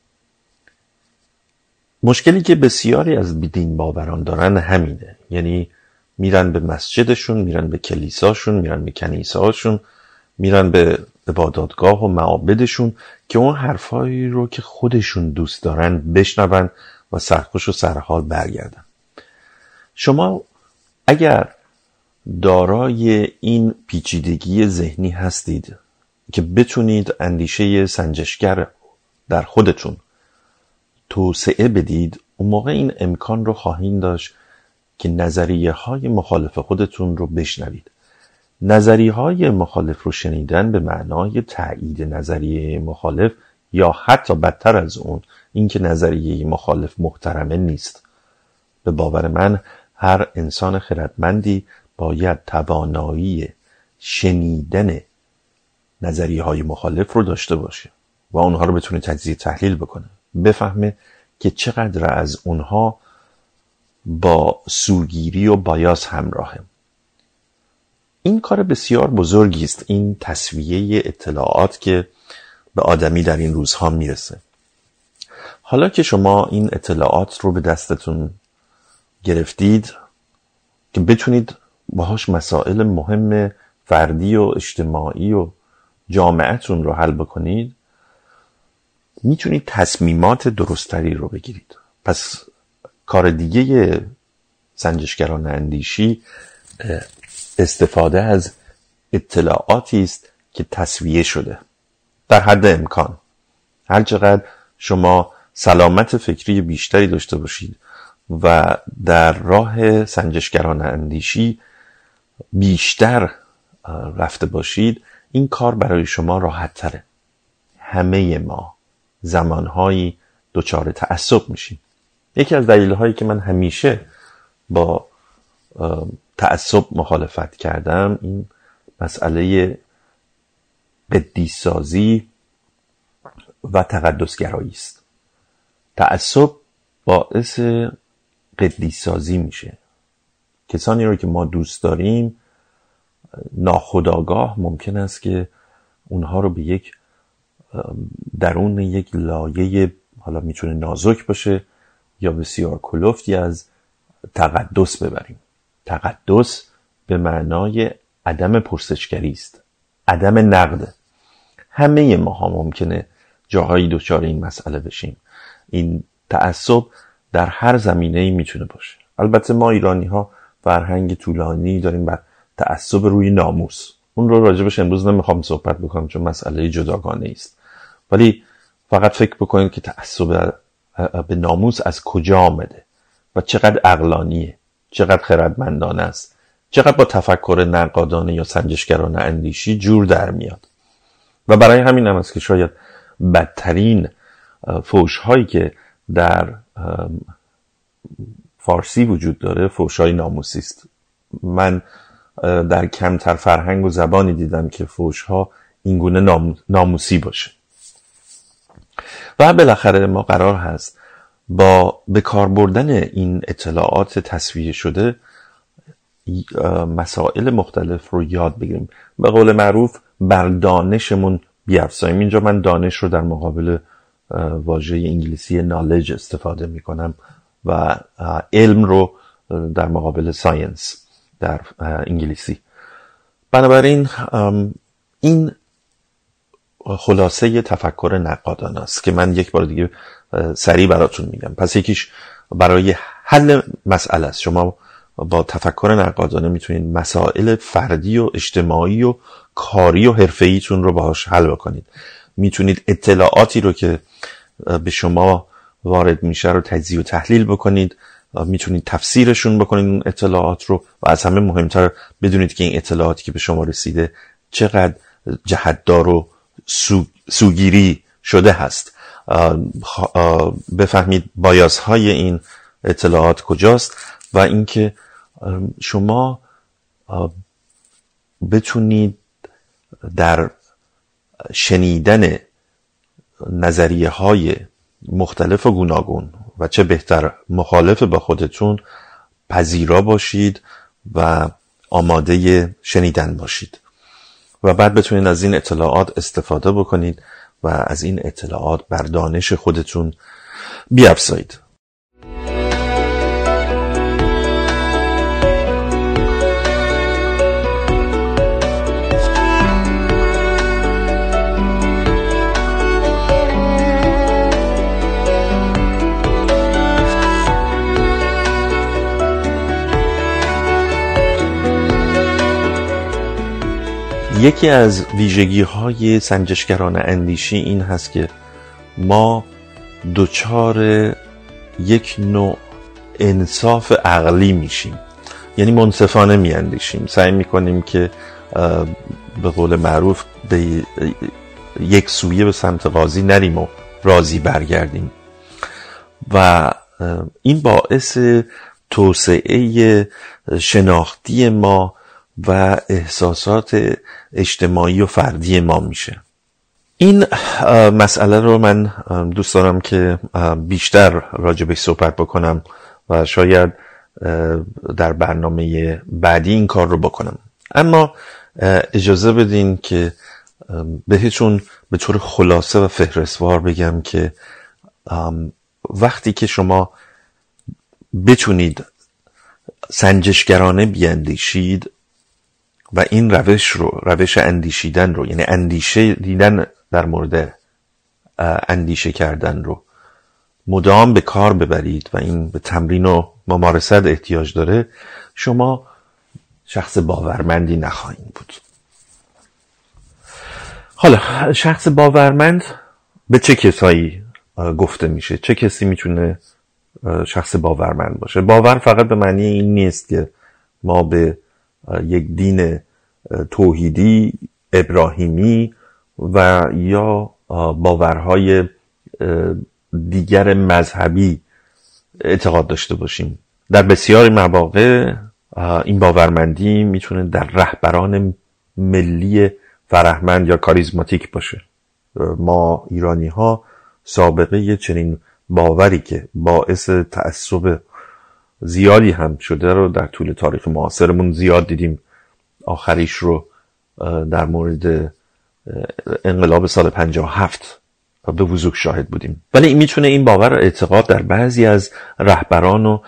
مشکلی که بسیاری از دین باوران دارن همینه. یعنی میرن به مسجدشون میرن به کلیساشون میرن به کنیسهاشون میرن به عباداتگاه و معابدشون که اون حرفایی رو که خودشون دوست دارن بشنون و سرخوش و سرحال برگردن. شما اگر دارای این پیچیدگی ذهنی هستید که بتونید اندیشه سنجشگر در خودتون توسعه بدید اون موقع این امکان رو خواهید داشت که نظریه های مخالف خودتون رو بشنوید. نظریه های مخالف رو شنیدن به معنای تایید نظریه مخالف یا حتی بدتر از اون اینکه نظریه مخالف محترمه نیست. به باور من هر انسان خردمندی باید توانایی شنیدن نظریه های مخالف رو داشته باشه و اونها رو بتونه تجزیه تحلیل بکنه. بفهمه که چقدر از اونها با سوگیری و بایاس همراهه. این کار بسیار بزرگی است. این تصویه اطلاعات که به آدمی در این روزها می‌رسه. حالا که شما این اطلاعات رو به دستتون گرفتید که بتونید باهاش مسائل مهم فردی و اجتماعی و جامعتون رو حل بکنید. می‌تونید تصمیمات درستری رو بگیرید. پس کار دیگه سنجشگران اندیشی استفاده از اطلاعاتی است که تصویه شده. در حد امکان. هر چقدر شما سلامت فکری بیشتری داشته باشید و در راه سنجشگران اندیشی بیشتر رفته باشید این کار برای شما راحت تره. همه ما زمانهایی دچار تعصب میشیم. یکی از دلیل هایی که من همیشه با تعصب مخالفت کردم این مسئله قدیسازی و تقدسگرایی است. تعصب باعث قدیسازی میشه. کسانی رو که ما دوست داریم ناخداگاه ممکن است که اونها رو به یک درون یک لایه حالا می‌تونه نازک باشه یا بسیار کلفتی از تقدس ببریم. تقدس به معنای عدم پرسشگری است عدم نقد. همه ما ها ممکنه جاهایی دچار این مسئله بشیم. این تعصب در هر زمینه ای می‌تونه باشه. البته ما ایرانی ها فرهنگ طولانی داریم بر تعصب روی ناموس. اون رو راجبش امروز نمی‌خوام صحبت بکنم چون مسئله جداگانه است ولی فقط فکر بکنید که تعصب به ناموس از کجا آمده و چقدر اقلانیه چقدر خردمندانه است چقدر با تفکر نقادانه یا سنجشگرانه اندیشی جور در میاد. و برای همین هم است که شاید بدترین فوش هایی که در فارسی وجود داره. فوش های ناموسی است. من در کمتر فرهنگ و زبانی دیدم که فوش ها اینگونه نام، ناموسی باشه. و بالاخره ما قرار هست با به کار بردن این اطلاعات تصویه شده مسائل مختلف رو یاد بگیریم. به قول معروف بر دانشمون بیافزاییم اینجا من دانش رو در مقابل واژه انگلیسی نالج استفاده می کنم و علم رو در مقابل ساینس در انگلیسی. بنابراین این خلاصه تفکر نقادان است که من یک بار دیگه سریع براتون میگم. پس یکیش برای حل مسئله است. شما با تفکر نقادانه می‌تونید مسائل فردی و اجتماعی و کاری و حرفه‌ایتون رو باهاش حل بکنید. می‌تونید اطلاعاتی رو که به شما وارد میشه رو تجزیه و تحلیل بکنید می‌تونید تفسیرشون بکنید اون اطلاعات رو و از همه مهمتر بدونید که این اطلاعاتی که به شما رسیده چقدر جهتدار و سوگیری شده هست. بفهمید بایازهای این اطلاعات کجاست و اینکه شما بتونید در شنیدن نظریه های مختلف و گوناگون و چه بهتر مخالف با خودتون پذیرا باشید و آماده شنیدن باشید. و بعد بتونید از این اطلاعات استفاده بکنید و از این اطلاعات بر دانش خودتون بیافزایید یکی از ویژگی های سنجشگران اندیشی این هست که ما دچار یک نوع انصاف عقلی میشیم. یعنی منصفانه میاندیشیم. سعی می‌کنیم که به قول معروف به یک سویه به سمت قاضی نریم و راضی برگردیم. و این باعث توسعه شناختی ما و احساسات اجتماعی و فردی ما میشه. این مسئله رو من دوست دارم که بیشتر راجبش صحبت بکنم و شاید در برنامه بعدی این کار رو بکنم. اما اجازه بدین که بهتون به طور خلاصه و فهرستوار بگم که وقتی که شما بتونید سنجشگرانه بیاندیشید و این روش رو روش اندیشیدن رو یعنی اندیشه دیدن در مورد اندیشه کردن رو مدام به کار ببرید و این به تمرین و ممارست احتیاج داره شما شخص باورمندی نخواهید بود. حالا شخص باورمند به چه کسایی گفته میشه؟ چه کسی می‌تونه شخص باورمند باشه؟ باور فقط به معنی این نیست که ما به یک دین توحیدی ابراهیمی و یا باورهای دیگر مذهبی اعتقاد داشته باشیم. در بسیاری مواقع این باورمندی می‌تونه در رهبران ملی فرهمند یا کاریزماتیک باشه. ما ایرانی ها سابقه چنین باوری که باعث تعصب زیادی هم شده رو در طول تاریخ معاصرمون زیاد دیدیم. آخریش رو در مورد انقلاب سال 57 به وضوح شاهد بودیم. ولی این می‌تونه این باور اعتقاد در بعضی از رهبران و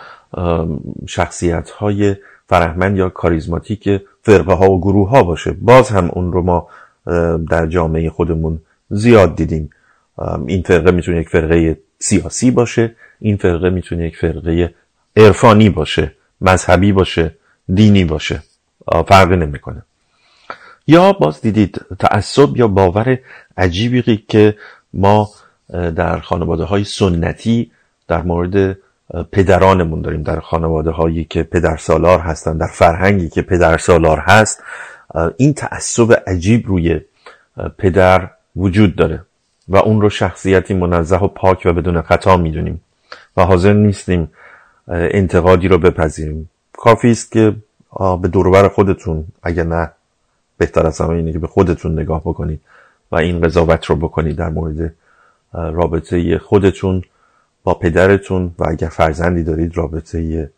شخصیت های فرهمند یا کاریزماتیک فرقه ها و گروه ها باشه. باز هم اون رو ما در جامعه خودمون زیاد دیدیم. این فرقه می‌تونه یک فرقه سیاسی باشه این فرقه می‌تونه یک فرقه عرفانی باشه مذهبی باشه دینی باشه. فرقی نمی‌کنه. یا باز دیدید تعصب یا باور عجیبی که ما در خانواده های سنتی در مورد پدرانمون داریم. در خانواده هایی که پدر سالار هستن در فرهنگی که پدر سالار هست این تعصب عجیب روی پدر وجود داره و اون رو شخصیتی منزه و پاک و بدون خطا می‌دونیم. و حاضر نیستیم انتقادی رو بپذیریم. کافی است که به دوربر خودتون اگر نه بهتر از همه اینه که به خودتون نگاه بکنید و این قضاوت رو بکنید در مورد رابطه خودتون با پدرتون و اگر فرزندی دارید رابطه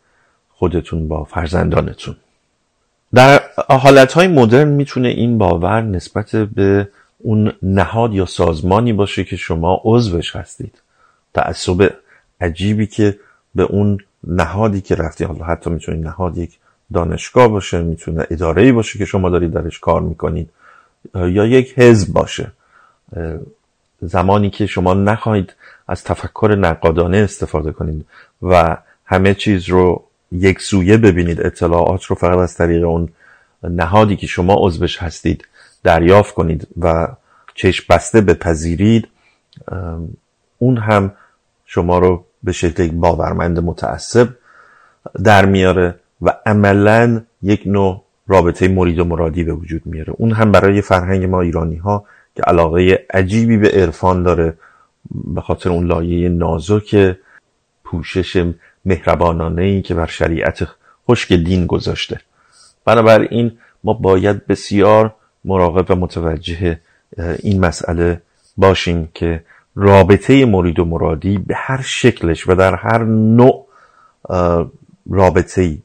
خودتون با فرزندانتون. در حالتهای مدرن می‌تونه این باور نسبت به اون نهاد یا سازمانی باشه که شما عضوش هستید. تعصب عجیبی که به اون نهادی که رفتی. حالا حتی می‌تونه نهاد یک دانشگاه باشه می‌تونه اداره باشه که شما دارید درش کار می‌کنید یا یک حزب باشه. زمانی که شما نخواهید از تفکر نقادانه استفاده کنید و همه چیز رو یک سویه ببینید اطلاعات رو فقط از طریق اون نهادی که شما عضوش هستید دریافت کنید و چشم بسته بپذیرید. اون هم شما رو به شکل یک باورمند متعصب در میاره و عملا یک نوع رابطه مرید و مرادی به وجود میاره. اون هم برای فرهنگ ما ایرانی ها که علاقه عجیبی به عرفان داره به خاطر اون لایه نازک پوشش مهربانانه ای که بر شریعت خشک دین گذاشته. بنابراین ما باید بسیار مراقب و متوجه این مسئله باشیم که رابطه مرید و مرادی به هر شکلش و در هر نوع رابطه ای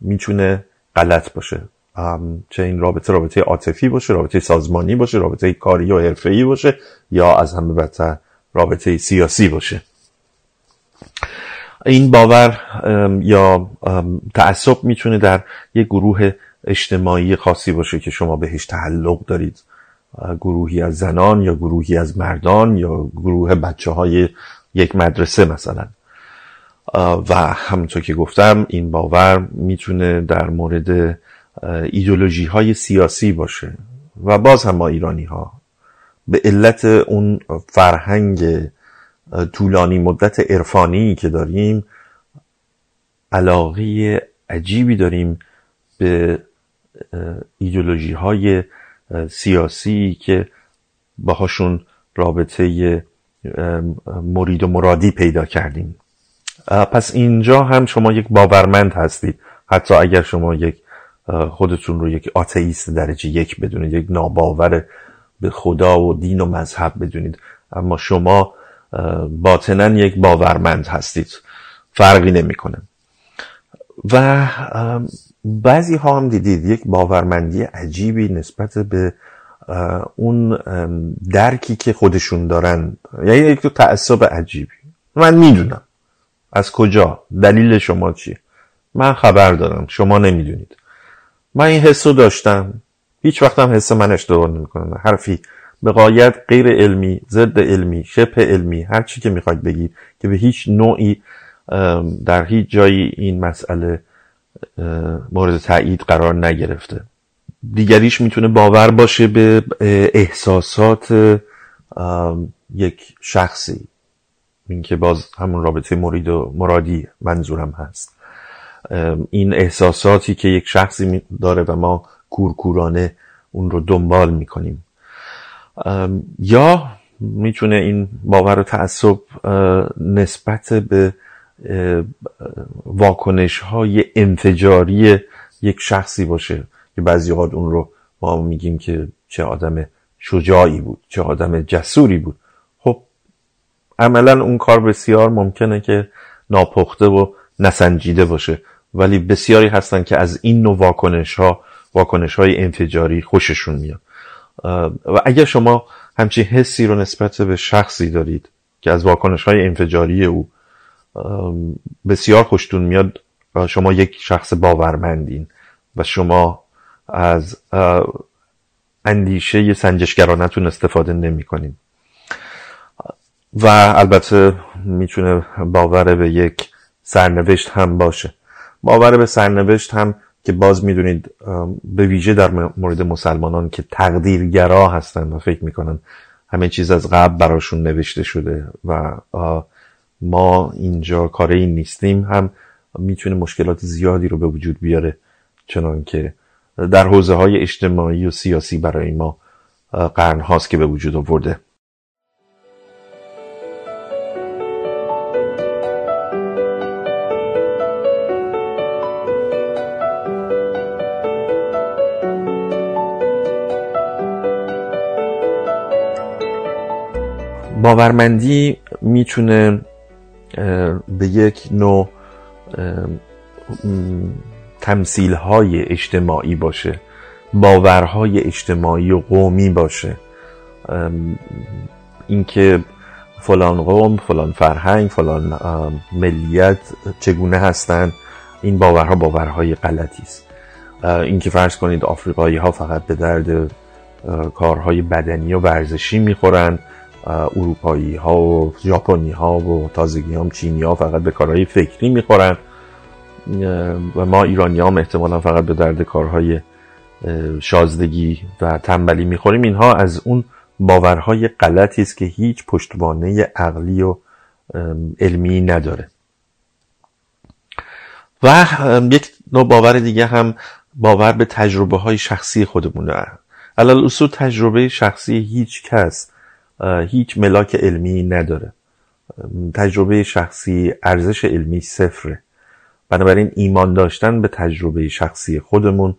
می‌تونه غلط باشه. چه این رابطه رابطه عاطفی باشه رابطه سازمانی باشه رابطه کاری و حرفه‌ای باشه یا از همه بدتر رابطه سیاسی باشه. این باور یا تعصب می‌تونه در یک گروه اجتماعی خاصی باشه که شما بهش تعلق دارید. گروهی از زنان یا گروهی از مردان یا گروه بچه های یک مدرسه مثلا. و همونطور که گفتم این باور می‌تونه در مورد ایدولوژی های سیاسی باشه و باز هم ما ایرانی ها به علت اون فرهنگ طولانی مدت عرفانی که داریم علاقه عجیبی داریم به ایدولوژی های سیاسی که باهاشون رابطه مرید و مرادی پیدا کردیم. پس اینجا هم شما یک باورمند هستید. حتی اگر شما یک خودتون رو یک آتئیست درجه یک بدونید یک ناباور به خدا و دین و مذهب بدونید. اما شما باطنا یک باورمند هستید. فرقی نمی‌کنه. و بعضی ها هم دیدید یک باورمندی عجیبی نسبت به اون درکی که خودشون دارن. یعنی یک تو تعصب عجیبی. من می‌دونم. از کجا؟ دلیل شما چیه؟ من خبر دارم. شما نمی‌دونید. من این حس رو داشتم. هیچ وقت هم حس من اشتباه نمی‌کنه حرفی به قایت غیر علمی ضد علمی شبه علمی هر چی که می‌خواید بگید که به هیچ نوعی در هیچ جایی این مسئله مورد تایید قرار نگرفته. دیگریش می‌تونه باور باشه به احساسات یک شخصی. این که باز همون رابطه مرید و مرادی منظورم هست. این احساساتی که یک شخصی داره و ما کورکورانه اون رو دنبال می‌کنیم. یا می‌تونه این باور و تعصب نسبت به واکنش های انفجاری یک شخصی باشه. که بعضی اوقات اون رو ما میگیم که چه آدم شجاعی بود چه آدم جسوری بود. خب عملا اون کار بسیار ممکنه که ناپخته و نسنجیده باشه. ولی بسیاری هستن که از این نوع واکنش ها واکنش های انفجاری خوششون میاد. و اگر شما همچین حسی رو نسبت به شخصی دارید که از واکنش های انفجاری او بسیار خوشتون میاد شما یک شخص باورمندین و شما از اندیشه سنجشگرانتون استفاده نمی کنین. و البته می‌تونه باور به یک سرنوشت هم باشه باور به سرنوشت هم که باز می‌دونید به ویژه در مورد مسلمانان که تقدیرگرا هستن و فکر می‌کنن همه چیز از قبل براشون نوشته شده و ما اینجا کاره این نیستیم هم می‌تونه مشکلات زیادی رو به وجود بیاره چنان که در حوزه های اجتماعی و سیاسی برای ما قرن هاست که به وجود آورده. باورمندی می‌تونه به یک نوع تمثیل های اجتماعی باشه باورهای اجتماعی و قومی باشه. اینکه فلان قوم فلان فرهنگ فلان ملیت چگونه هستند این باورها باورهای غلطی است. اینکه فرض کنید آفریقایی ها فقط به درد کارهای بدنی و ورزشی می‌خورن. اروپایی ها و ژاپنی ها و تازگی هم چینی ها فقط به کارهای فکری می‌خورن. و ما ایرانی هم احتمالا فقط به درد کارهای شازدگی و تنبلی می‌خوریم. اینها از اون باورهای غلطی است که هیچ پشتوانه عقلی و علمی نداره. و یک نوع باور دیگه هم باور به تجربه های شخصی خودمونه. علال اصول تجربه شخصی هیچ کس هیچ ملاک علمی نداره. تجربه شخصی ارزش علمی صفره. بنابراین ایمان داشتن به تجربه شخصی خودمون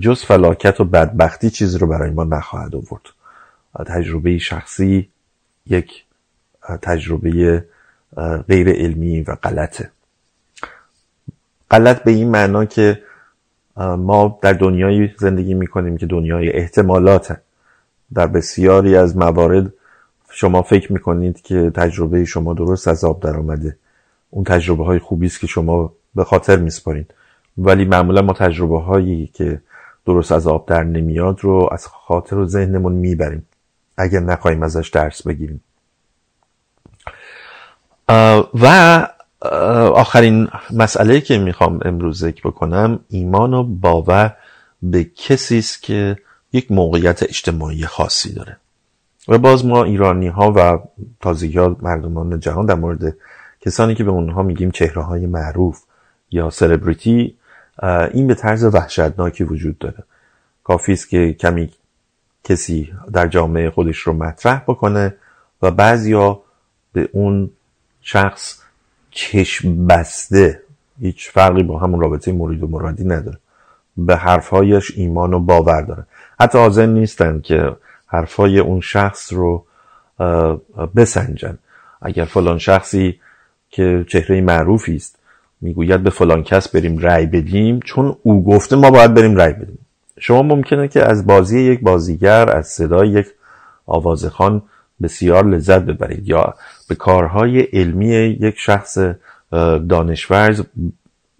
جز فلاکت و بدبختی چیزی رو برای ما نخواهد آورد. تجربه شخصی یک تجربه غیر علمی و غلطه. غلط به این معنا که ما در دنیایی زندگی می‌کنیم که دنیای احتمالاته در بسیاری از موارد شما فکر می‌کنید که تجربه شما درست از آب در آمده اون تجربه های خوبی است که شما به خاطر میسپارین ولی معمولا ما تجربه هایی که درست از آب در نمیاد رو از خاطر و ذهنمون می‌بریم. اگر نخواهیم ازش درس بگیریم. و آخرین مسئله که می‌خوام امروز ذکر بکنم ایمان و باور به کسی است که یک موقعیت اجتماعی خاصی داره. و باز ما ایرانی ها و تازگی ها مردمان جهان در مورد کسانی که به اونها میگیم چهره های معروف یا سلبریتی این به طرز وحشتناکی وجود داره. کافی است که کمی کسی در جامعه خودش رو مطرح بکنه و بعضیا به اون شخص چشم بسته هیچ فرقی با همون رابطه مرید و مرادی نداره. به حرفهایش ایمان و باور داره. حتی حاضر نیستن که حرفهای اون شخص رو بسنجن. اگر فلان شخصی که چهره معروفی است می‌گوید به فلان کس بریم رأی بدیم چون او گفته ما باید بریم رأی بدیم. شما ممکنه که از بازی یک بازیگر از صدای یک آوازخان بسیار لذت ببرید یا به کارهای علمی یک شخص دانشورز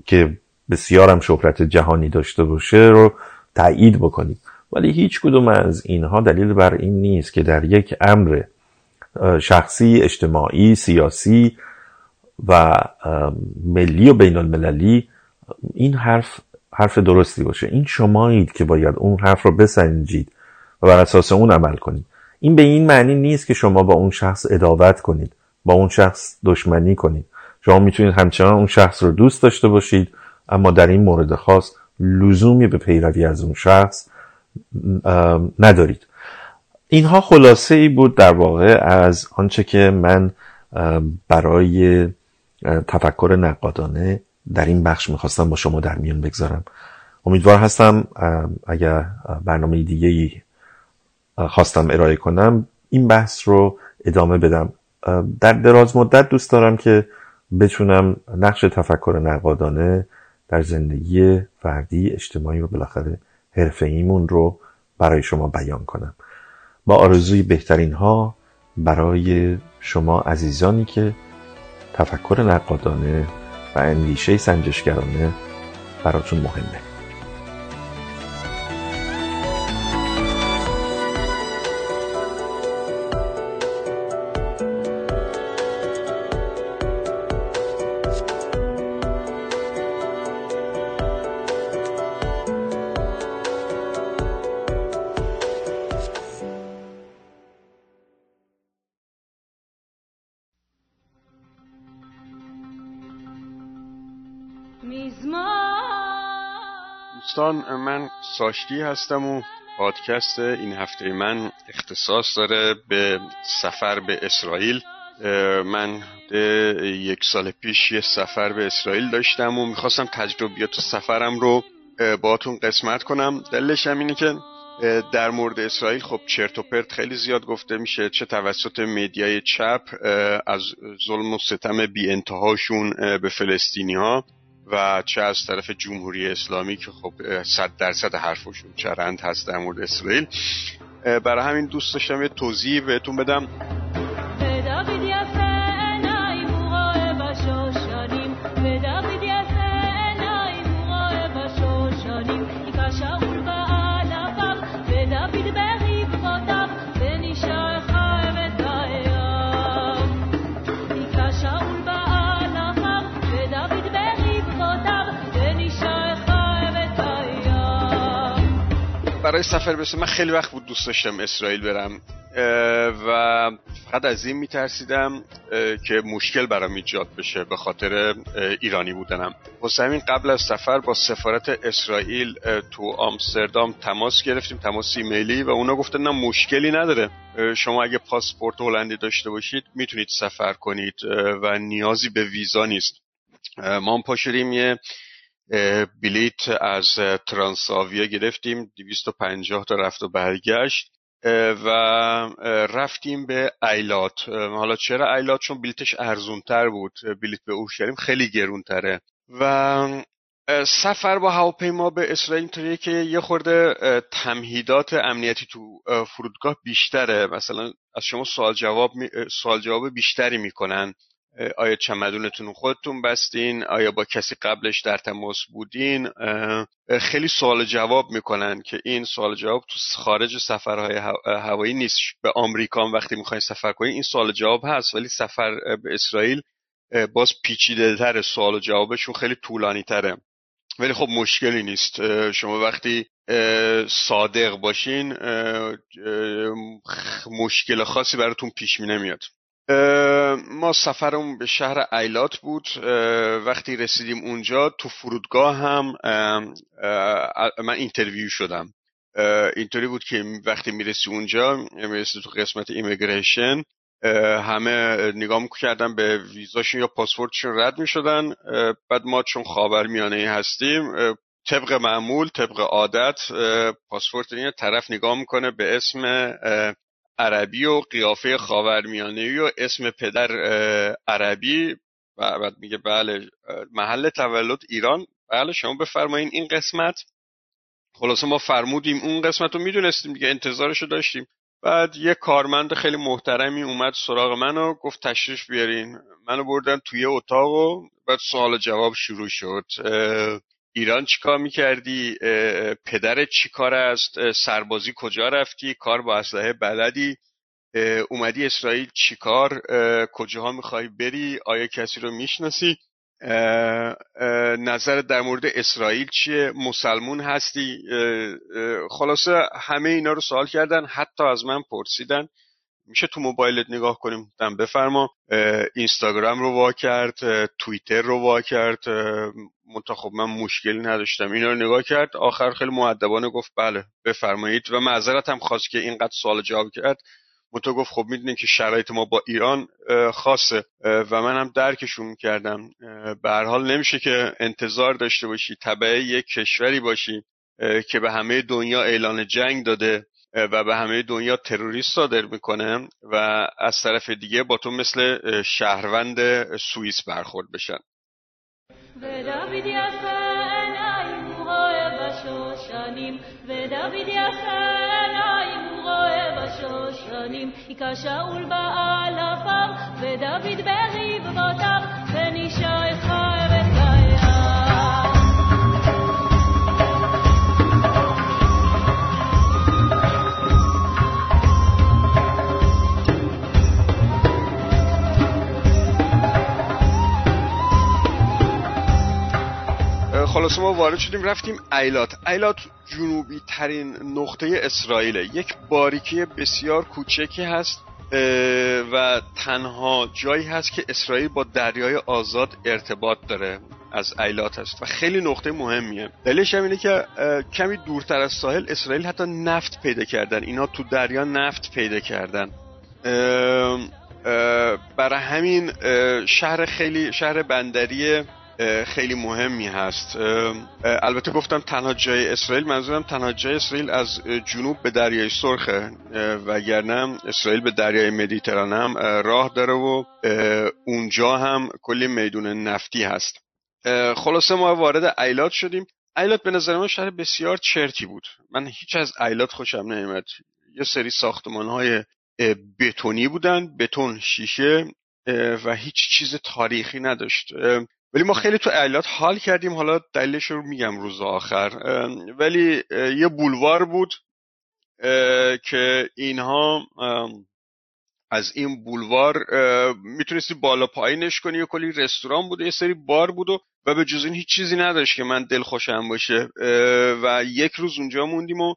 که بسیار هم شهرت جهانی داشته باشه رو تایید بکنید. ولی هیچ کدوم از اینها دلیل بر این نیست که در یک امر شخصی اجتماعی سیاسی و ملی و بین المللی این حرف حرف درستی باشه. این شمایید که باید اون حرف رو بسنجید و بر اساس اون عمل کنید. این به این معنی نیست که شما با اون شخص اداوت کنید با اون شخص دشمنی کنید. شما می‌تونید همچنان اون شخص رو دوست داشته باشید اما در این مورد خاص لزومی به پیروی از اون شخص ندارید. اینها خلاصه ای بود در واقع از آنچه که من برای تفکر نقادانه در این بخش می‌خواستم با شما در میان بگذارم. امیدوار هستم اگر برنامه دیگه ای خواستم ارائه کنم این بحث رو ادامه بدم. در دراز مدت دوست دارم که بتونم نقش تفکر نقادانه در زندگی فردی اجتماعی و بالاخره حرفه ایمون رو برای شما بیان کنم. با آرزوی بهترین ها برای شما عزیزانی که تفکر نقادانه و اندیشه سنجشگرانه براتون مهمه.
دوستان من ساشتی هستم و پادکست این هفته من اختصاص داره به سفر به اسرائیل. من یک سال پیش یه سفر به اسرائیل داشتم و می‌خواستم تجربیات سفرم رو باتون قسمت کنم. دلش هم اینه که در مورد اسرائیل خب چرت و پرت خیلی زیاد گفته میشه چه توسط مدیای چپ از ظلم و ستم بی انتهاشون به فلسطینی ها و چه از طرف جمهوری اسلامی که خب صد درصد حرفشون چرند هست در مورد اسرائیل. برای همین دوست داشتم یه توضیح بهتون بدم. برای سفر بسه من خیلی وقت بود دوست داشتم اسرائیل برم و فقط از این میترسیدم که مشکل برام ایجاد بشه به خاطر ایرانی بودنم. واسه همین قبل از سفر با سفارت اسرائیل تو آمستردام تماس گرفتیم تماس ایمیلی و اونا گفتن نه مشکلی نداره. شما اگه پاسپورت هلندی داشته باشید می‌تونید سفر کنید و نیازی به ویزا نیست. ما هم یه بلیت از ترانساویا گرفتیم 250 تا رفت و برگشت. و رفتیم به ایلات. حالا چرا ایلات؟ چون بلیتش ارزونتر بود. بلیت به اورشلیم خیلی گرونتره. و سفر با هواپیما به اسرائیل اینطوریه که یه خورده تمهیدات امنیتی تو فرودگاه بیشتره. مثلا از شما سوال جواب سوال جواب بیشتری می‌کنن. آیا چمدونتون خودتون بستین؟ آیا با کسی قبلش در تماس بودین؟ خیلی سوال جواب می‌کنن که این سوال جواب تو خارج سفرهای هوایی نیست. به آمریکا وقتی می‌خواین سفر کنین این سوال جواب هست ولی سفر به اسرائیل باز پیچیده تر سوال جوابشون خیلی طولانی تره ولی خب مشکلی نیست. شما وقتی صادق باشین مشکل خاصی براتون پیش می نمیاد ما سفرمون به شهر ایلات بود. وقتی رسیدیم اونجا تو فرودگاه هم من interview شدم. اینطوری بود که وقتی می‌رسی اونجا می‌رسی تو قسمت immigration همه نگاه می‌کردن به ویزاشون یا پاسپورتشون رد می‌شدن. بعد ما چون خاور میانه هستیم طبق معمول طبق عادت پاسپورت این طرف نگاه می‌کنه به اسم عربی و قیافه خاورمیانه و اسم پدر عربی و بعد میگه بله محل تولد ایران. بله شما بفرمایین این قسمت. خلاصه ما فرمودیم اون قسمت رو می‌دونستیم دیگه انتظارش رو داشتیم. بعد یه کارمند خیلی محترمی اومد سراغ منو گفت تشریف بیارین. منو بردن توی اتاق و بعد سوال جواب شروع شد. ایران چیکار می‌کردی؟ پدر چیکار است؟ سربازی کجا رفتی؟ کار با اسلحه بلدی؟ اومدی اسرائیل چیکار کجاها می‌خوای بری؟ آیا کسی رو می‌شناسی؟ نظر در مورد اسرائیل چیه؟ مسلمون هستی؟ خلاصه همه اینا رو سوال کردن حتی از من پرسیدن. میشه تو موبایلت نگاه کنیم دم بفرما اینستاگرام رو وا کرد توییتر رو وا کرد خب من مشکلی نداشتم. اینا رو نگاه کرد آخر خیلی معدبانه گفت بله بفرمایید. و معذرت هم خواست که اینقدر سوال جواب کرد. منتها گفت خب می‌دونین که شرایط ما با ایران خاصه. و من هم درکشون کردم. به حال نمیشه که انتظار داشته باشی طبعه یک کشوری باشی که به همه دنیا اعلان جنگ داده. و به همه دنیا تروریست صادر می‌کنه و از طرف دیگه با تو مثل شهروند سوئیس برخورد بشن خلاصه ما وارد شدیم رفتیم ایلات. ایلات جنوبی ترین نقطه اسرائیل یک باریکی بسیار کوچکی هست و تنها جایی هست که اسرائیل با دریای آزاد ارتباط داره از ایلات هست و خیلی نقطه مهمیه. دلیلش هم اینه که کمی دورتر از ساحل اسرائیل حتی نفت پیدا کردن. اینا تو دریا نفت پیدا کردن. برای همین شهر خیلی شهر بندری خیلی مهمی هست. البته گفتم تنها جای اسرائیل منظورم تنها جای اسرائیل از جنوب به دریای سرخه. وگرنه اسرائیل به دریای مدیترانه هم راه داره و اونجا هم کلی میدون نفتی هست. خلاصه ما وارد ایلات شدیم. ایلات به نظر من شهر بسیار چرتی بود. من هیچ از ایلات خوشم نمیاد یه سری ساختمان های بتونی بودن بتون شیشه و هیچ چیز تاریخی نداشت. ولی ما خیلی تو ایلات حال کردیم حالا دلیلش رو میگم روز آخر. ولی یه بولوار بود که اینها از این بولوار می‌تونستی بالا پایینش کنی و کلی رستوران بود یه سری بار بود و و به جز این هیچ چیزی نداشت که من دل خوشم باشه و یک روز اونجا موندیم و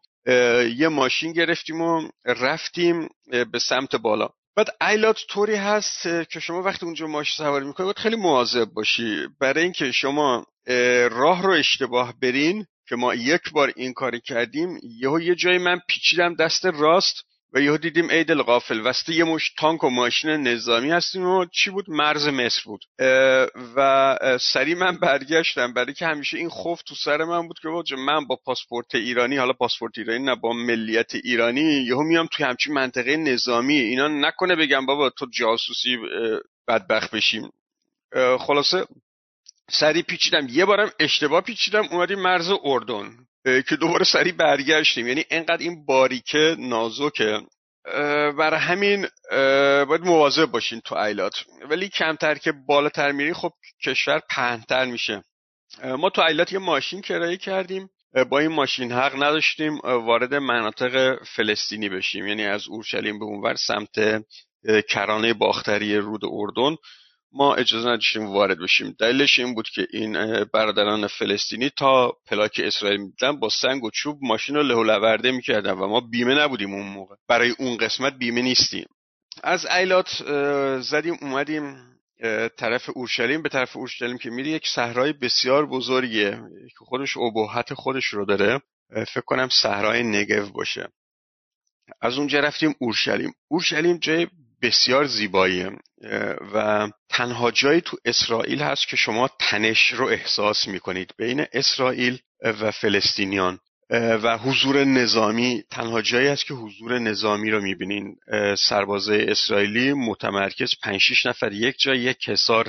یه ماشین گرفتیم و رفتیم به سمت بالا. بعد ایلات طوری هست که شما وقتی اونجا ماشین سواری می‌کنید باید خیلی مواظب باشی. برای اینکه شما راه رو اشتباه برین که ما یک بار این کاری کردیم یهو یه جایی من پیچیدم دست راست. و یهو دیدیم عید غافل. وسط یه مش تانک و ماشین نظامی هستیم و چی بود؟ مرز مصر بود. و سری من برگشتم. برای که همیشه این خوف تو سر من بود که من با پاسپورت ایرانی حالا پاسپورت ایرانی نه با ملیت ایرانی یهو میام توی همچین منطقه نظامی. اینا نکنه بگم بابا تو جاسوسی بدبخت بشیم. خلاصه سری پیچیدم. یه بارم اشتباه پیچیدم اومدیم مرز اردن. که دوباره سریع برگشتیم. یعنی انقدر این باریکه نازکه. برای همین باید مواظب باشین تو ایلات. ولی کمتر که بالاتر میری خب کشور پهنتر میشه. ما تو ایلات یه ماشین کرایه کردیم. با این ماشین حق نداشتیم وارد مناطق فلسطینی بشیم. یعنی از اورشلیم به اونور سمت کرانه باختری رود اردن. ما اجازه نداشتیم وارد بشیم. دلیلش این بود که این برادران فلسطینی تا پلاک اسرائیل میدن با سنگ و چوب ماشین رو له لورده می‌کردن و ما بیمه نبودیم اون موقع. برای اون قسمت بیمه نیستیم. از ایلات زدیم اومدیم طرف اورشلیم. به طرف اورشلیم که میری یک صحرای بسیار بزرگیه که خودش ابهت خودش رو داره. فکر کنم صحرای نگو باشه. از اونجا رفتیم اورشلیم. اورشلیم جای بسیار زیباییه و تنها جایی تو اسرائیل هست که شما تنش رو احساس می‌کنید. بین اسرائیل و فلسطینیان. و حضور نظامی تنها جایی است که حضور نظامی رو می‌بینین. سربازه اسرائیلی متمرکز 5 نفر یک جای یک حصار.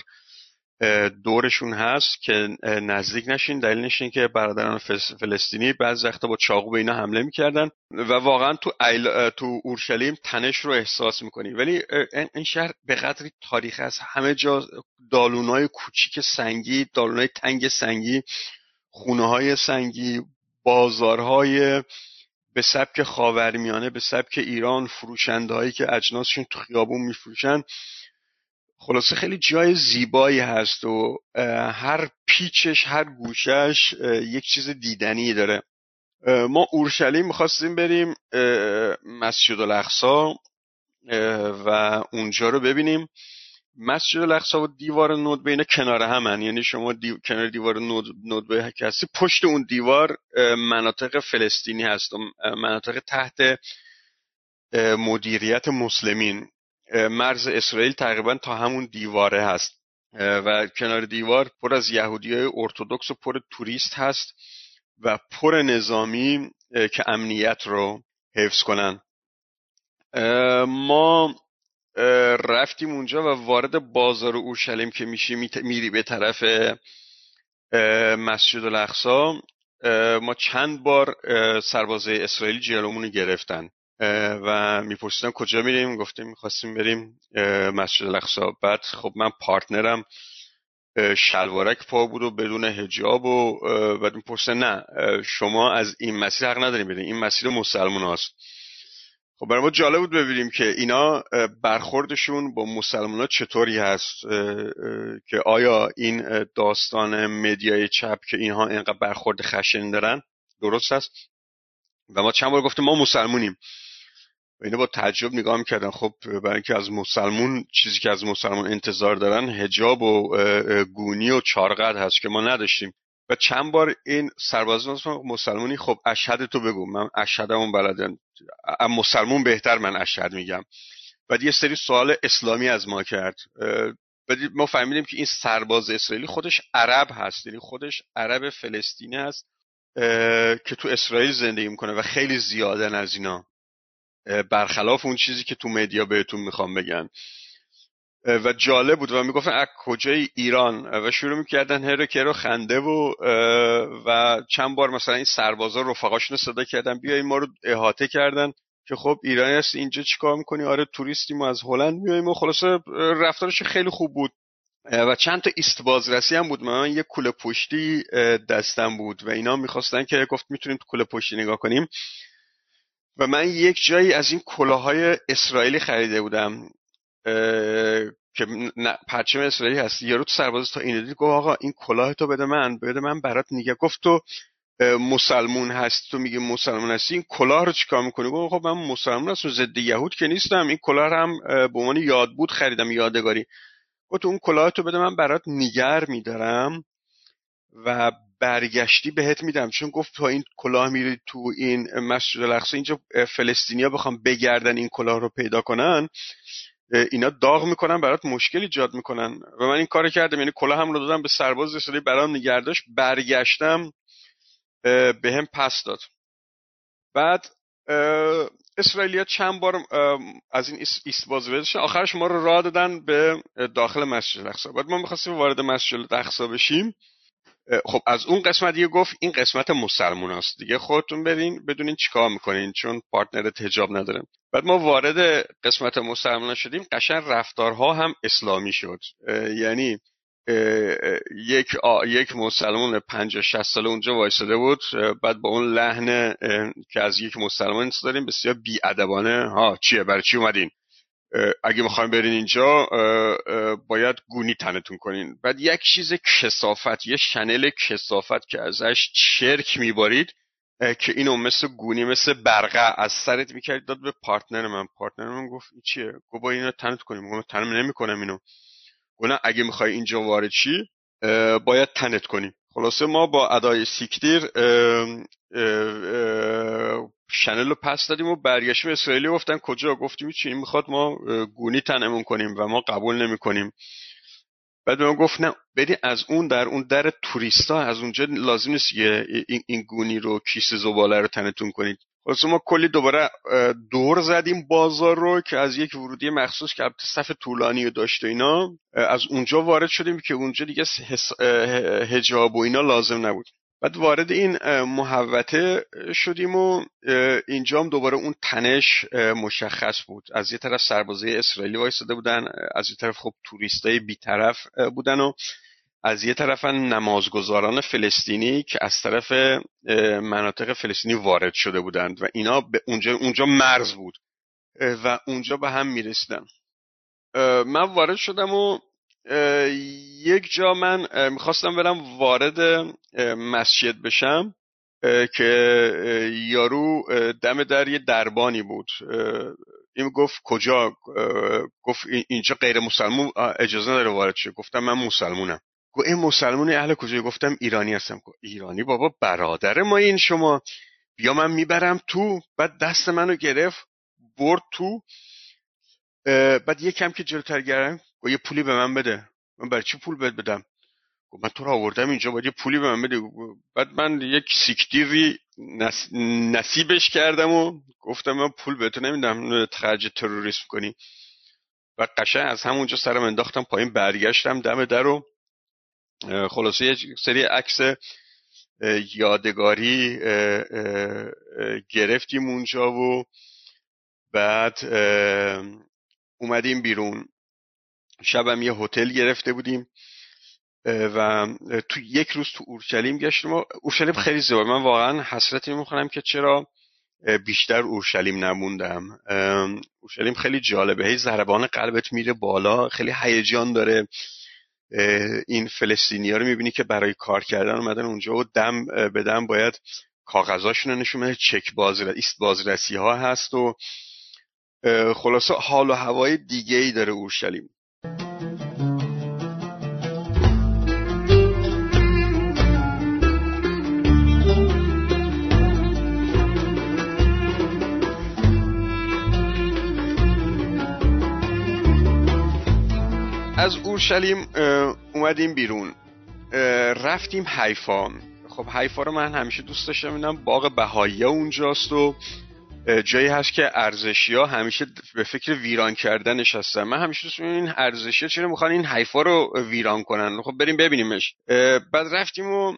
دورشون هست که نزدیک نشین. دلیلش این که برادران فلسطینی بعض وقتا با چاقو به اینا حمله می‌کردن و واقعا تو ایل... تو اورشلیم تنش رو احساس می‌کنی. ولی این شهر به قدری تاریخ است. همه جا دالونای کوچیک سنگی دالونای تنگ سنگی خونه های سنگی بازارهای به سبک خاورمیانه به سبک ایران فروشنده هایی که اجناسشون تو خیابون میفروشن. خلاصه خیلی جای زیبایی هست و هر پیچش هر گوشش یک چیز دیدنی داره. ما اورشلیم می‌خواستیم بریم مسجد الاقصا و اونجا رو ببینیم. مسجد الاقصا و دیوار نود اینا کنار همن. یعنی شما کنار دیوار نود به هستی پشت اون دیوار مناطق فلسطینی هست و مناطق تحت مدیریت مسلمین. مرز اسرائیل تقریبا تا همون دیواره هست. و کنار دیوار پر از یهودی های ارتودکس و پر توریست هست و پر نظامی که امنیت رو حفظ کنن. ما رفتیم اونجا و وارد بازار اورشلیم که میشی میری به طرف مسجد الاقصا ما چند بار سربازه اسرائیلی جلومون گرفتن. و میپرسیدم کجا میریم؟ گفتیم می‌خواستیم بریم مسجد الاقصا. بعد خب من partner م شلوارک پا بود و بدون حجاب و بعد می‌پرسه نه شما از این مسیر حق نداریم بریم. این مسیر مسلمان هاست. خب برای ما جالب بود ببینیم که اینا برخوردشون با مسلمان ها چطوری هست که آیا این داستان media ی چپ که اینها اینقدر برخورد خشن دارن درست هست؟ و ما چند بار گفتیم ما مسلمونیم. و اینا با تعجب نگاه می‌کردن خب برای اینکه از مسلمون چیزی که از مسلمون انتظار دارن هجاب و گونی و چارقد هست که ما نداشتیم. و چند بار این سربازان مسلمونی خب اشهد تو بگو. من اشهدمون بلدن. مسلمون بهتر من اشهد میگم. بعد یه سری سوال اسلامی از ما کرد. ما فهمیدیم که این سرباز اسرائیلی خودش عرب هست. یعنی خودش عرب فلسطینی هست که تو اسرائیل زندگی می‌کنه و خیلی زیادن از اینا. برخلاف اون چیزی که تو مدیا بهتون می‌خوام بگن. و جالب بود و می‌گفتن از کجای ایران؟ و شروع می‌کردن هر رو خنده و و چند بار مثلا این سربازا رفقاشون صدا کردن بیای ما رو احاطه کردن که خب ایرانی هست اینجا چیکار می‌کنی؟ آره توریستی ما از هلند میایم و خلاصه رفتارش خیلی خوب بود. و چند تا ایست بازرسی هم بود. من یه کوله پشتی دستم بود و اینا می‌خواستن که گفت می‌تونیم تو کوله پشتی نگاه کنیم. و من یک جایی از این کلاهای اسرائیلی خریده بودم که پرچم اسرائیلی هست یارو تو سرباز تا این دید گفت آقا این کلاه تو بده من بده من برات نگه. گفت تو مسلمون هست تو میگه مسلمون هستی؟ این کلاه رو چیکار می‌کنی؟ گفت خب من مسلمون هستم ضد یهود که نیستم. این کلاه هم به عنوان یاد بود خریدم یادگاری. گفت اون کلاه تو بده من برات نیگر میدارم. و برگشتی بهت میدم. چون گفت تا این کلاه میری تو این مسجد الاقصی اینجا فلسطینیا بخوام بگردن این کلاه رو پیدا کنن اینا داغ می‌کنن برات مشکل ایجاد می‌کنن. و من این کار کردم یعنی کلاه هم رو دادم به سرباز رسالی برام نگرداش برگشتم به هم پس داد. بعد اسرائیلیا چند بار از این ایست بازی آخرش ما رو راه دادن به داخل مسجد الاقصی. بعد ما می‌خواستیم وارد مسجد الاقصی بشیم. خب از اون قسمت دیگه گفت این قسمت مسلمون است. دیگه خودتون برین بدونین چیکار می‌کنین چون پارتنر تجاب نداره. بعد ما وارد قسمت مسلمان شدیم قشن رفتارها هم اسلامی شد. یعنی یک یک مسلمان 50 60 ساله اونجا وایساده بود. بعد با اون لحن که از یک مسلمان داریم بسیار بیادبانه ها چیه برای چی اومدین؟ اگه می‌خوایم برین اینجا باید گونی تنتون کنین. بعد یک چیز کثافت یه شنل کثافت که ازش چرک میبارید که اینو مثل گونی مثل برقع از سرت می‌کرد داد به partner من. partner من گفت این چیه؟ گفت با اینو تنت کنیم. گفت تنم نمی‌کنم اینو. گفت اگه می‌خوای اینجا وارد چی باید تنت کنیم خلاصه ما با ادای سیکتیر شنل رو پس دادیم و برگشتیم اسرائیلی گفتن کجا؟ گفتیم چی؟ می‌خواد ما گونی تنمون کنیم و ما قبول نمی کنیم بعد به گفت نه بدی از اون در اون در توریستا از اونجا لازم نیست یه این, گونی رو کیسه زباله رو تنتون کنید. خلاص ما کلی دوباره دور زدیم بازار رو که از یک ورودی مخصوص که صف طولانی داشته اینا از اونجا وارد شدیم که اونجا دیگه هجاب و اینا لازم نبود. بعد وارد این محوته شدیم و اینجا هم دوباره اون تنش مشخص بود. از یه طرف سربازه اسرائیلی وایستاده بودن از یه طرف خب توریستای بیطرف بودن و از یه طرف نمازگزاران فلسطینی که از طرف مناطق فلسطینی وارد شده بودند و اینا به اونجا, اونجا مرز بود و اونجا به هم می‌رسیدن. من وارد شدم و یک جا من می‌خواستم برم وارد مسجد بشم که یارو دم در یه دربانی بود. این گفت کجا؟ گفت اینجا غیر مسلمون اجازه نداره وارد شه. گفتم من مسلمونم. گفت این مسلمون اهل کجا گفتم ایرانی هستم. گفت ایرانی بابا برادر ما این شما. بیا من می‌برم تو. بعد دست منو گرفت برد تو. بعد یه کم که جلوتر گرم گفت یه پولی به من بده. من برای چی پول بهت بدم؟ گفت من تو رو آوردم اینجا باید یه پولی به من بده بعد من یک سیکتیری نصیبش کردم و گفتم من پول به تو نمیدم خرج تروریسم کنی. و قشنگ از همونجا سرم انداختم پایین برگشتم دم در رو خلاصه یه سری عکس یادگاری گرفتیم اونجا و بعد اومدیم بیرون. شبم یه هتل گرفته بودیم و تو یک روز تو اورشلیم گشتیم و اورشلیم خیلی زیبا. من واقعا حسرتی می‌خونم که چرا بیشتر اورشلیم نموندم. اورشلیم خیلی جالبه. هی ضربان قلبت میره بالا خیلی هیجان داره. این فلسطینی ها رو می‌بینی که برای کار کردن اومدن اونجا و دم به دم باید کاغذاشون رو نشون چک بازرسی ایست بازرسی ها هست و خلاصه حال و هوای دیگه ای داره اورشلیم. از اورشلیم اومدیم بیرون. رفتیم حیفا خب حیفا رو من همیشه دوست داشتم اینم باغ بهایی اونجاست و جایی هست که ارزشی ها همیشه به فکر ویران کردنش هستن من همیشه دوست این ارزشی چرا می‌خوان این حیفا رو ویران کنن. خب بریم ببینیمش. بعد رفتیم و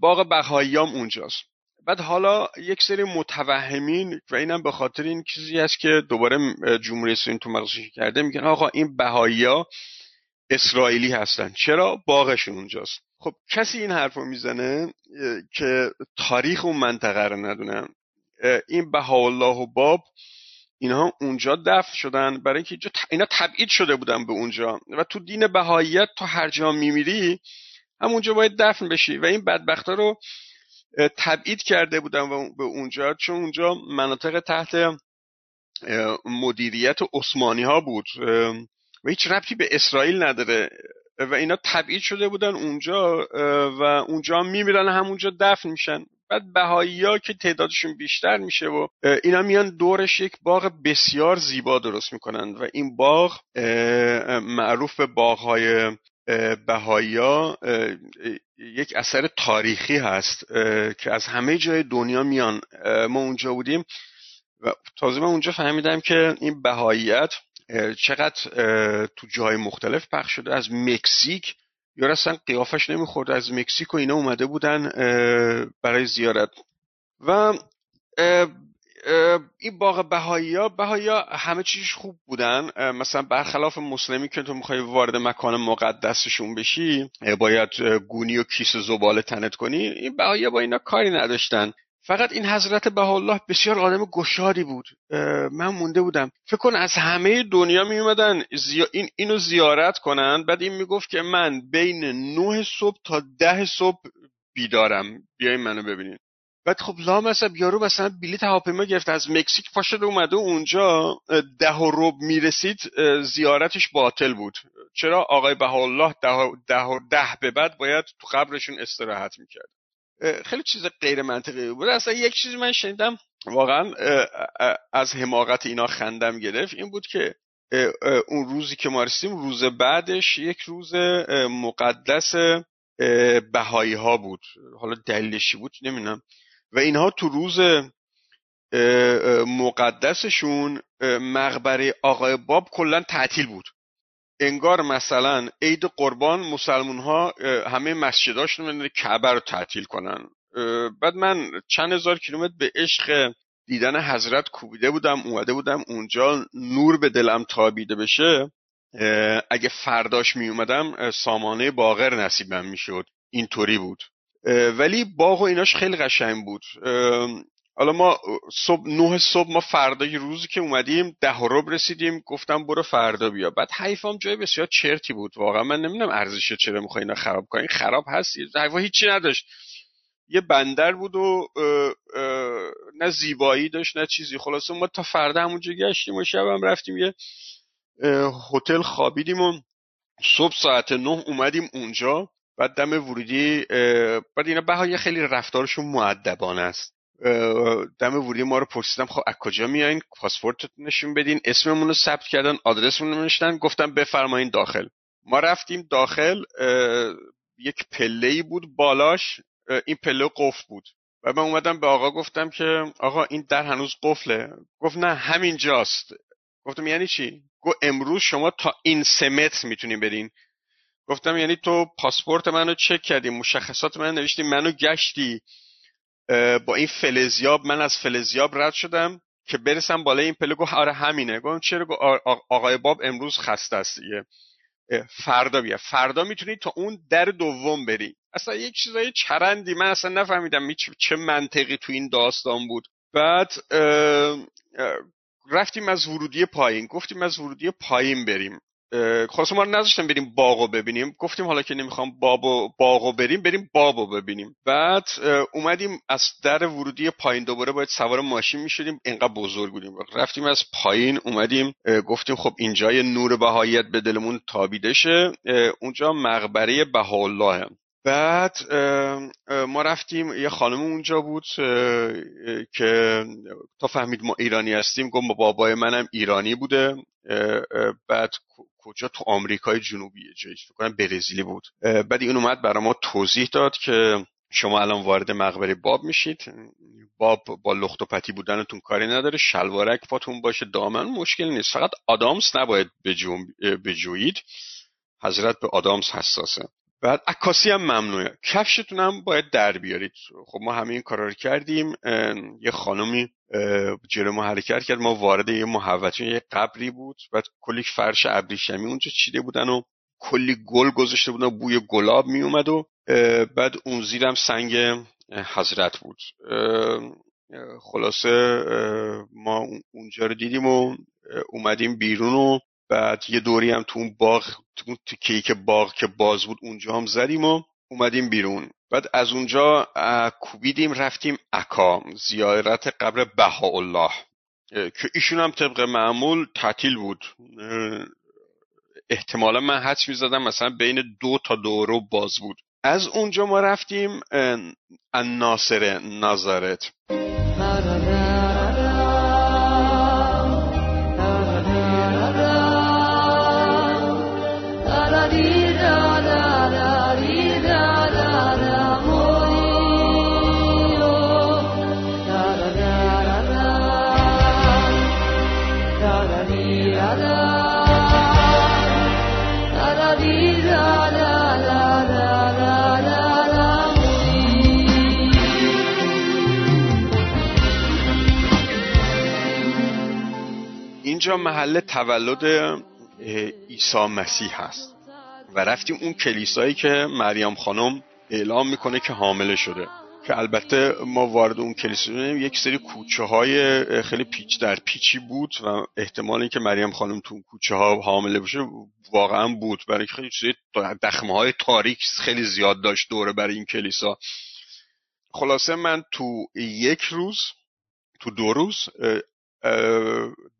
باغ بهاییام اونجاست. بعد حالا یک سری متوهمین و اینم به خاطر این چیزی است که دوباره جمهوری اسلامی تو مغزش کرده میگن آقا این ها اسرائیلی هستن. چرا؟ باغشون اونجاست. خب کسی این حرف رو می‌زنه که تاریخ اون منطقه رو ندونن این بهاءالله و باب اینها اونجا دفن شدن. برای اینکه اینا تبعید شده بودن به اونجا. و تو دین بهاییت تو هر جا میمیری همونجا باید دفن بشی. و این بدبختا رو تبعید کرده بودن به اونجا. چون اونجا مناطق تحت مدیریت عثمانی ها بود و هیچ ربطی به اسرائیل نداره. و اینا تبعید شده بودن اونجا و اونجا میمیرن همونجا دفن میشن. بعد بهایی ها که تعدادشون بیشتر میشه و اینا میان دورش یک باغ بسیار زیبا درست می‌کنن و این باغ معروف به باغ های بهایی ها یک اثر تاریخی هست که از همه جای دنیا میان. ما اونجا بودیم و تازه من اونجا فهمیدم که این بهاییت چقدر تو جای مختلف پخش شده؟ از مکزیک؟ یا اصلا قیافش نمی‌خورد؟ از مکزیک و اینا اومده بودن برای زیارت. و این باغ بهایی ها بهایی ها همه چیزش خوب بودن. مثلا برخلاف مسلمی که تو می‌خوای وارد مکان مقدسشون بشی باید گونی و کیس زباله تنت کنی این بهایی با اینا کاری نداشتن. فقط این حضرت الله بسیار آدم گشادی بود. من مونده بودم. فکر کن از همه دنیا می اومدن این اینو زیارت کنن. بعد این می‌گفت که من بین نه صبح تا ده صبح بیدارم. بیاین منو ببینین. بعد خب لامصب یارو مثلا بلیت هواپیما گرفت از مکزیک پاشد اومده اونجا ده و رب می‌رسید زیارتش باطل بود. چرا؟ آقای بهاءالله ده, ده, ده به بعد باید تو قبرشون استراحت می‌کرد. خیلی چیز غیر منطقی بود. اصلا یک چیزی من شنیدم واقعا از حماقت اینا خندم گرفت. این بود که اون روزی که ما رسیدیم روز بعدش یک روز مقدس بهایی ها بود. حالا دلیلشی بود نمی‌دونم. و اینها تو روز مقدسشون مقبره آقای باب کلا تعطیل بود. انگار مثلا عید قربان مسلمون ها همه مسجداشون کعبه رو تعطیل کنن. بعد من چند هزار کیلومتر به عشق دیدن حضرت کوبیده بودم اومده بودم اونجا نور به دلم تابیده بشه اگه فرداش می اومدم سامانه باغر نصیبم می‌شد. اینطوری بود. ولی باغ و ایناش خیلی قشنگ بود. حالا ما صبح نه صبح ما فردای روزی که اومدیم ده رب رسیدیم گفتم برو فردا بیا. بعد حیفام جای بسیار چرتی بود. واقعا من نمی‌دونم ارزش چرا می‌خوای اینا خراب کنی. خراب هست. حیفا هیچی نداشت. یه بندر بود و نه زیبایی داشت نه چیزی. خلاصه ما تا فردا همونجا گشتیم و شب هم رفتیم یه هتل خوابیدیم و صبح ساعت نه اومدیم اونجا. بعد دم ورودی بعد اینا بهای خیلی رفتارشون معدبانه است. دم ورودی ما رو پرسیدم خب از کجا میایین؟ پاسپورت نشون بدین. اسممون رو ثبت کردن آدرسمون رو نوشتن. گفتم بفرمایین داخل. ما رفتیم داخل یک پله ای بود بالاش. این پله قفل بود. و من اومدم به آقا گفتم که آقا این در هنوز قفله. گفت نه همین جاست گفتم یعنی چی؟ گفت امروز شما تا این سه متر می‌تونین برین گفتم یعنی تو پاسپورت منو چک کردی مشخصات من نوشتی منو گشتی. با این فلزیاب من از فلزیاب رد شدم که برسم بالای این پله آره همینه. گفتم چرا؟ آقای باب امروز خسته است دیگه. فردا بیا. فردا می‌تونی تا اون در دوم بری. اصلا یک چیزای چرندی من اصلا نفهمیدم چه منطقی تو این داستان بود. بعد رفتیم از ورودی پایین. گفتیم از ورودی پایین بریم. خلاص ما رو نذاشتم بریم باغو ببینیم. گفتیم حالا که نمی‌خوام بابو باغو بریم بریم بابو ببینیم. بعد اومدیم از در ورودی پایین. دوباره باید سوار ماشین می‌شدیم. اینقدر بزرگ بودیم. رفتیم از پایین اومدیم. گفتیم خب اینجا نور بهاییت به دلمون تابیده شه. اونجا مقبره بهاءالله بعد ما رفتیم. یه خانم اونجا بود که تا فهمید ما ایرانی هستیم گفت بابای منم ایرانی بوده. بعد کجا تو آمریکای جنوبی جایی فکر کنم برزیلی بود. بعد این اومد برای ما توضیح داد که شما الان وارد مقبره باب میشید. باب با لخت و پتی بودنتون کاری نداره. شلوارک پاتون باشه. دامن مشکل نیست. فقط آدامس نباید بجویید. حضرت به آدامس حساسه. بعد عکاسی هم ممنوعه. کفشتون هم باید در بیارید. خب ما همه این کارا رو کردیم. یه خانمی جلو ما حرکت کرد. ما وارد یه محوطه یه قبری بود. بعد کلی فرش ابریشمی اونجا چیده بودن و کلی گل گذاشته بودن. بوی گلاب می اومد و بعد اون زیرم سنگ حضرت بود. خلاصه ما اونجا رو دیدیم و اومدیم بیرون و بعد یه دوری هم تو اون باغ تو کیک باغ که باز بود اونجا هم زدیم و اومدیم بیرون. بعد از اونجا کوبیدیم رفتیم عکا زیارت قبر بهاءالله. که ایشون هم طبق معمول تعطیل بود. احتمالا من حدس می‌زدم مثلا بین دو تا دورو باز بود. از اونجا ما رفتیم الناصر نظرت اینجا محل تولد عیسی مسیح هست. و رفتیم اون کلیسایی که مریم خانم اعلام می‌کنه که حامله شده. که البته ما وارد اون کلیسا یک سری کوچه های خیلی پیچ در پیچی بود و احتمال اینکه مریم خانم تو اون کوچه ها حامله بشه واقعا بود. برای خیلی سری دخمه های تاریک خیلی زیاد داشت دوره برای این کلیسا. خلاصه من تو یک روز تو دو روز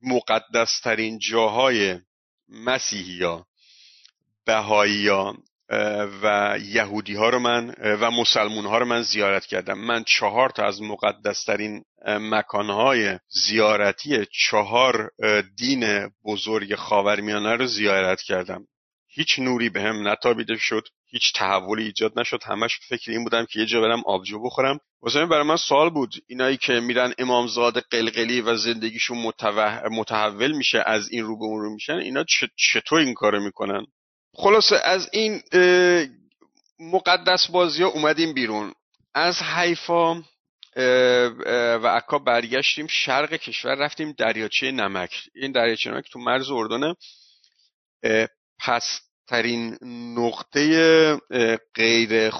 مقدسترین جاهای مسیحی ها بهایی ها و یهودی ها رو من و مسلمون ها رو من زیارت کردم. من چهار تا از مقدسترین مکانهای زیارتی چهار دین بزرگ خاورمیانه رو زیارت کردم. هیچ نوری به هم نتابیده شد. هیچ تحولی ایجاد نشد. همش فکر این بودم که یه جا برم آبجو بخورم. واسه برای من سوال بود. اینایی که میرن امامزاده قلقلی و زندگیشون متحول میشه از این رو به اون رو میشن اینا چطور این کارو می‌کنن؟ خلاصه از این مقدس بازی ها اومدیم بیرون. از حیفا و عکا برگشتیم شرق کشور رفتیم دریاچه نمک. این دریاچه نمک تو مرز اردنه. پس ترین نقطه غیر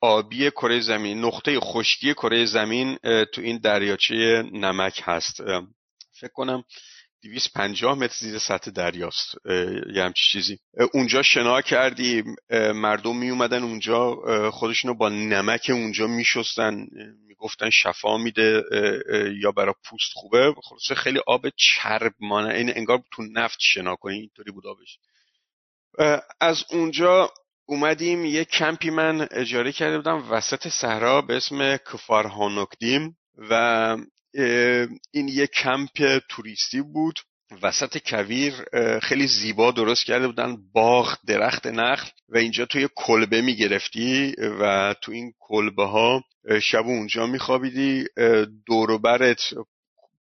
آبی کره زمین نقطه خشکی کره زمین تو این دریاچه نمک هست. فکر کنم 250 متر زیر سطح دریاست. یه همچی چیزی. اونجا شنا کردیم مردم می اومدن اونجا خودشونو با نمک اونجا میشستن می‌گفتن شفا میده یا برای پوست خوبه. خلاصه خیلی آب چرب مانه این انگار تو نفت شنا کنی اینطوری بود آبش. از اونجا اومدیم یه کمپی من اجاره کرده بودم وسط صحرا به اسم کفار هانوکدیم و این یه کمپ توریستی بود. وسط کویر خیلی زیبا درست کرده بودن باغ درخت نخل و اینجا توی کلبه می‌گرفتی و تو این کلبه ها شب اونجا میخوابیدی. دوروبرت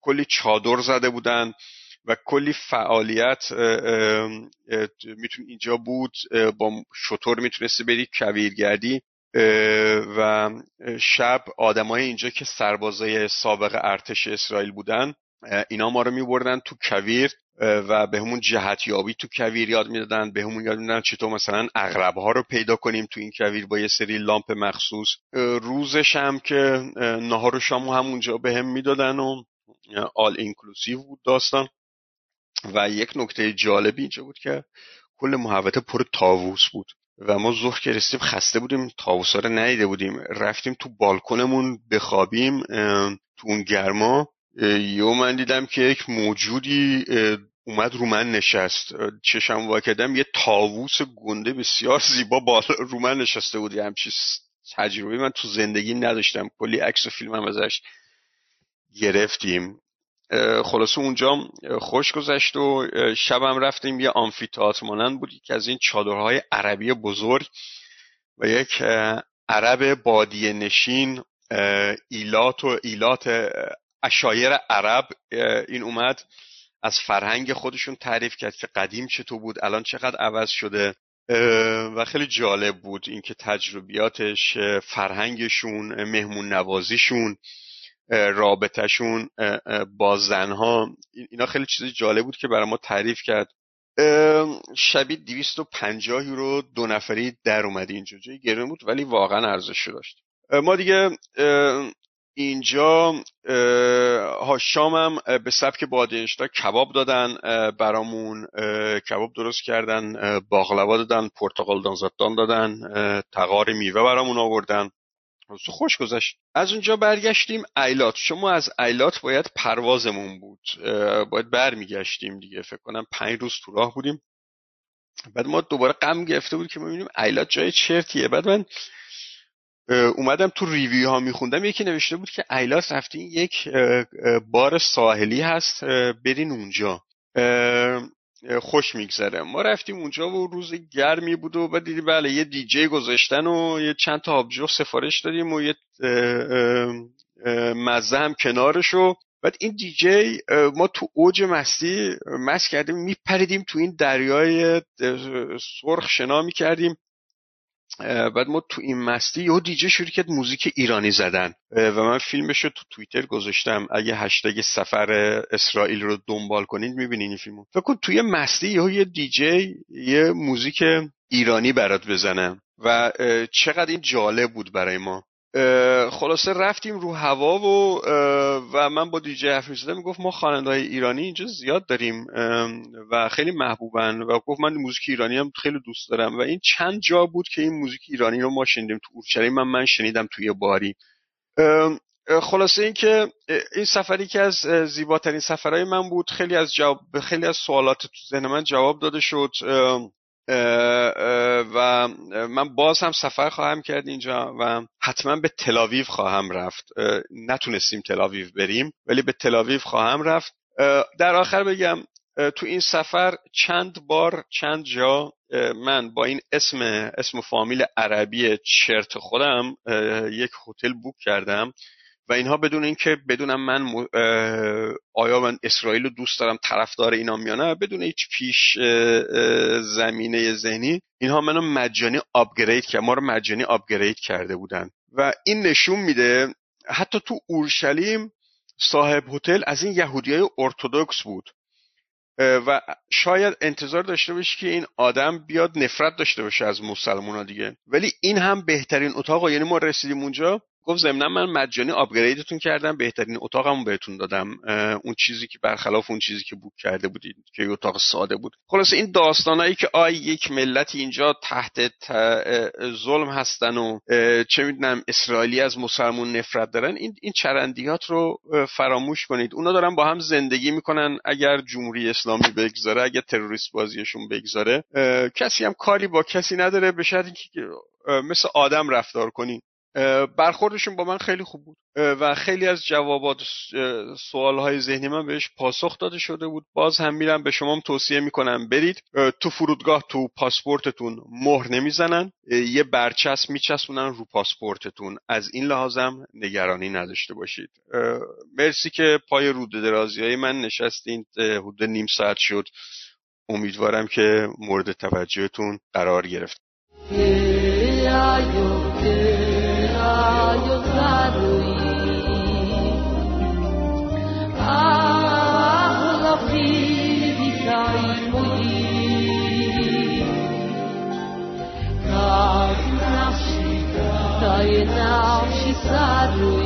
کلی چادر زده بودن. و کلی فعالیت میتون اینجا بود با شطور می‌تونستی بری کویرگردی و شب آدمای اینجا که سربازای سابق ارتش اسرائیل بودن اینا ما رو میبردن تو کویر و بهمون جهت‌یابی تو کویر یاد می‌دادن بهمون یاد می‌دادن چطور مثلا عقرب ها رو پیدا کنیم تو این کویر با یه سری لامپ مخصوص. روزش هم که نهار و شامو همونجا بهمون می‌دادن و all inclusive بود داستان. و یک نکته جالبی اینجا بود که کل محوطه پر تاووس بود و ما ظهر که رسیدیم خسته بودیم تاووسا رو ندیده بودیم. رفتیم تو بالکنمون بخوابیم تو اون گرما. یو من دیدم که یک موجودی اومد رو من نشست. چشم واکدم یه تاووس گنده بسیار زیبا بالا رو من نشسته بود. همچی تجربه من تو زندگی نداشتم. کلی عکس و فیلم هم ازش گرفتیم. خلاصه اونجا خوش گذشت و شبم رفتیم یه آمفیتئاتر مانند بود. که از این چادرهای عربی بزرگ و یک عرب بادیه نشین ایلات و ایلات اشایر عرب. این اومد از فرهنگ خودشون تعریف کرد که قدیم چطور بود الان چقدر عوض شده. و خیلی جالب بود اینکه تجربیاتش فرهنگشون مهمون نوازیشون رابطهشون با زنها. اینا خیلی چیز جالب بود که برای ما تعریف کرد. شبیه 250 یورو دو نفری در اومدی اینجا. جایی گرون بود ولی واقعا ارزش داشت. ما دیگه اینجا ها شامم به سبک بادینشتا کباب دادن برامون. کباب درست کردن باقلوا دادن پرتقال دانزدان دادن تقار میوه برامون آوردن. خوش گذشت. از اونجا برگشتیم ایلات. شما از ایلات باید پروازمون بود. باید برمیگشتیم دیگه. فکر کنم پنج روز تو راه بودیم. بعد ما دوباره غم گرفته بود که ببینیم ایلات جای چرتیه. بعد من اومدم تو review ها میخوندم. یکی نوشته بود که ایلات رفتین یک بار ساحلی هست برین اونجا. خوش میگذره. ما رفتیم اونجا و روز گرمی بود و بعد دیدیم بله یه دیجی گذاشتن و یه چند تا آبجو سفارش دادیم و یه مزه هم کنارش و بعد این دیجی ما تو اوج مستی مست کردیم میپریدیم تو این دریای سرخ شنا می‌کردیم. بعد ما تو این مستی یه دیجه شروع کرد موزیک ایرانی زدن. و من فیلمش رو تو توییتر گذاشتم. اگه هشتگ سفر اسرائیل رو دنبال کنید می‌بینین این فیلمو. فکر کن توی مستی یه یه دیجی یه موزیک ایرانی برات بزنم و چقدر این جالب بود برای ما. خلاصه رفتیم رو هوا و و من با دیجی حرف می‌گفت ما خواننده های ایرانی اینجا زیاد داریم و خیلی محبوبن و گفت من موزیک ایرانی هم خیلی دوست دارم و این چند جا بود که این موزیک ایرانی رو ما شنیدیم تو اورشلیم من من شنیدم توی باری. خلاصه این که این سفری که از زیباترین سفرهای من بود خیلی از جواب خیلی از سوالات تو ذهن من جواب داده شد و من باز هم سفر خواهم کرد اینجا و حتما به تلاویو خواهم رفت. نتونستیم تلاویو بریم ولی به تلاویو خواهم رفت. در آخر بگم تو این سفر چند بار چند جا من با این اسم اسم فامیل عربی چرت خودم یک هتل بوک کردم. و اینها بدون اینکه بدونم من آیا من اسرائیل رو دوست دارم طرفدار اینا یا نه بدون هیچ پیش زمینه ذهنی اینها منو مجانی آپگرید کرد ما رو مجانی آپگرید کرده بودن. و این نشون میده حتی تو اورشلیم صاحب هتل از این یهودی های ارتودکس بود و شاید انتظار داشته باشی که این آدم بیاد نفرت داشته باشه از مسلمان ها دیگه. ولی این هم بهترین اتاق یعنی ما رسیدیم اونجا گفت ضمنا من مجانی آپگریدتون کردم بهترین اتاقمو بهتون دادم. اون چیزی که برخلاف اون چیزی که بوک کرده بودید که اتاق ساده بود. خلاص این داستانایی که آی یک ملتی اینجا تحت ظلم هستن و چه می‌دونم اسرائیلی از مسلمون نفرت دارن این این چرندیات رو فراموش کنید. اونا دارن با هم زندگی می‌کنن اگر جمهوری اسلامی بگذاره اگر تروریست بازیشون بگذاره. کسی هم کاری با کسی نداره به شرطی که مثل آدم رفتار کنید برخوردشون با من خیلی خوب بود. و خیلی از جوابات سوال های ذهنی من بهش پاسخ داده شده بود. باز هم میرم به شما توصیه می‌کنم. برید تو فرودگاه تو پاسپورتتون مهر نمی‌زنن. یه برچسب میچسبونن رو پاسپورتتون. از این لحاظم نگرانی نداشته باشید. مرسی که پای رود درازی های من نشستین. حدود نیم ساعت شد. امیدوارم که مورد توجهتون قرار گرفت. Love.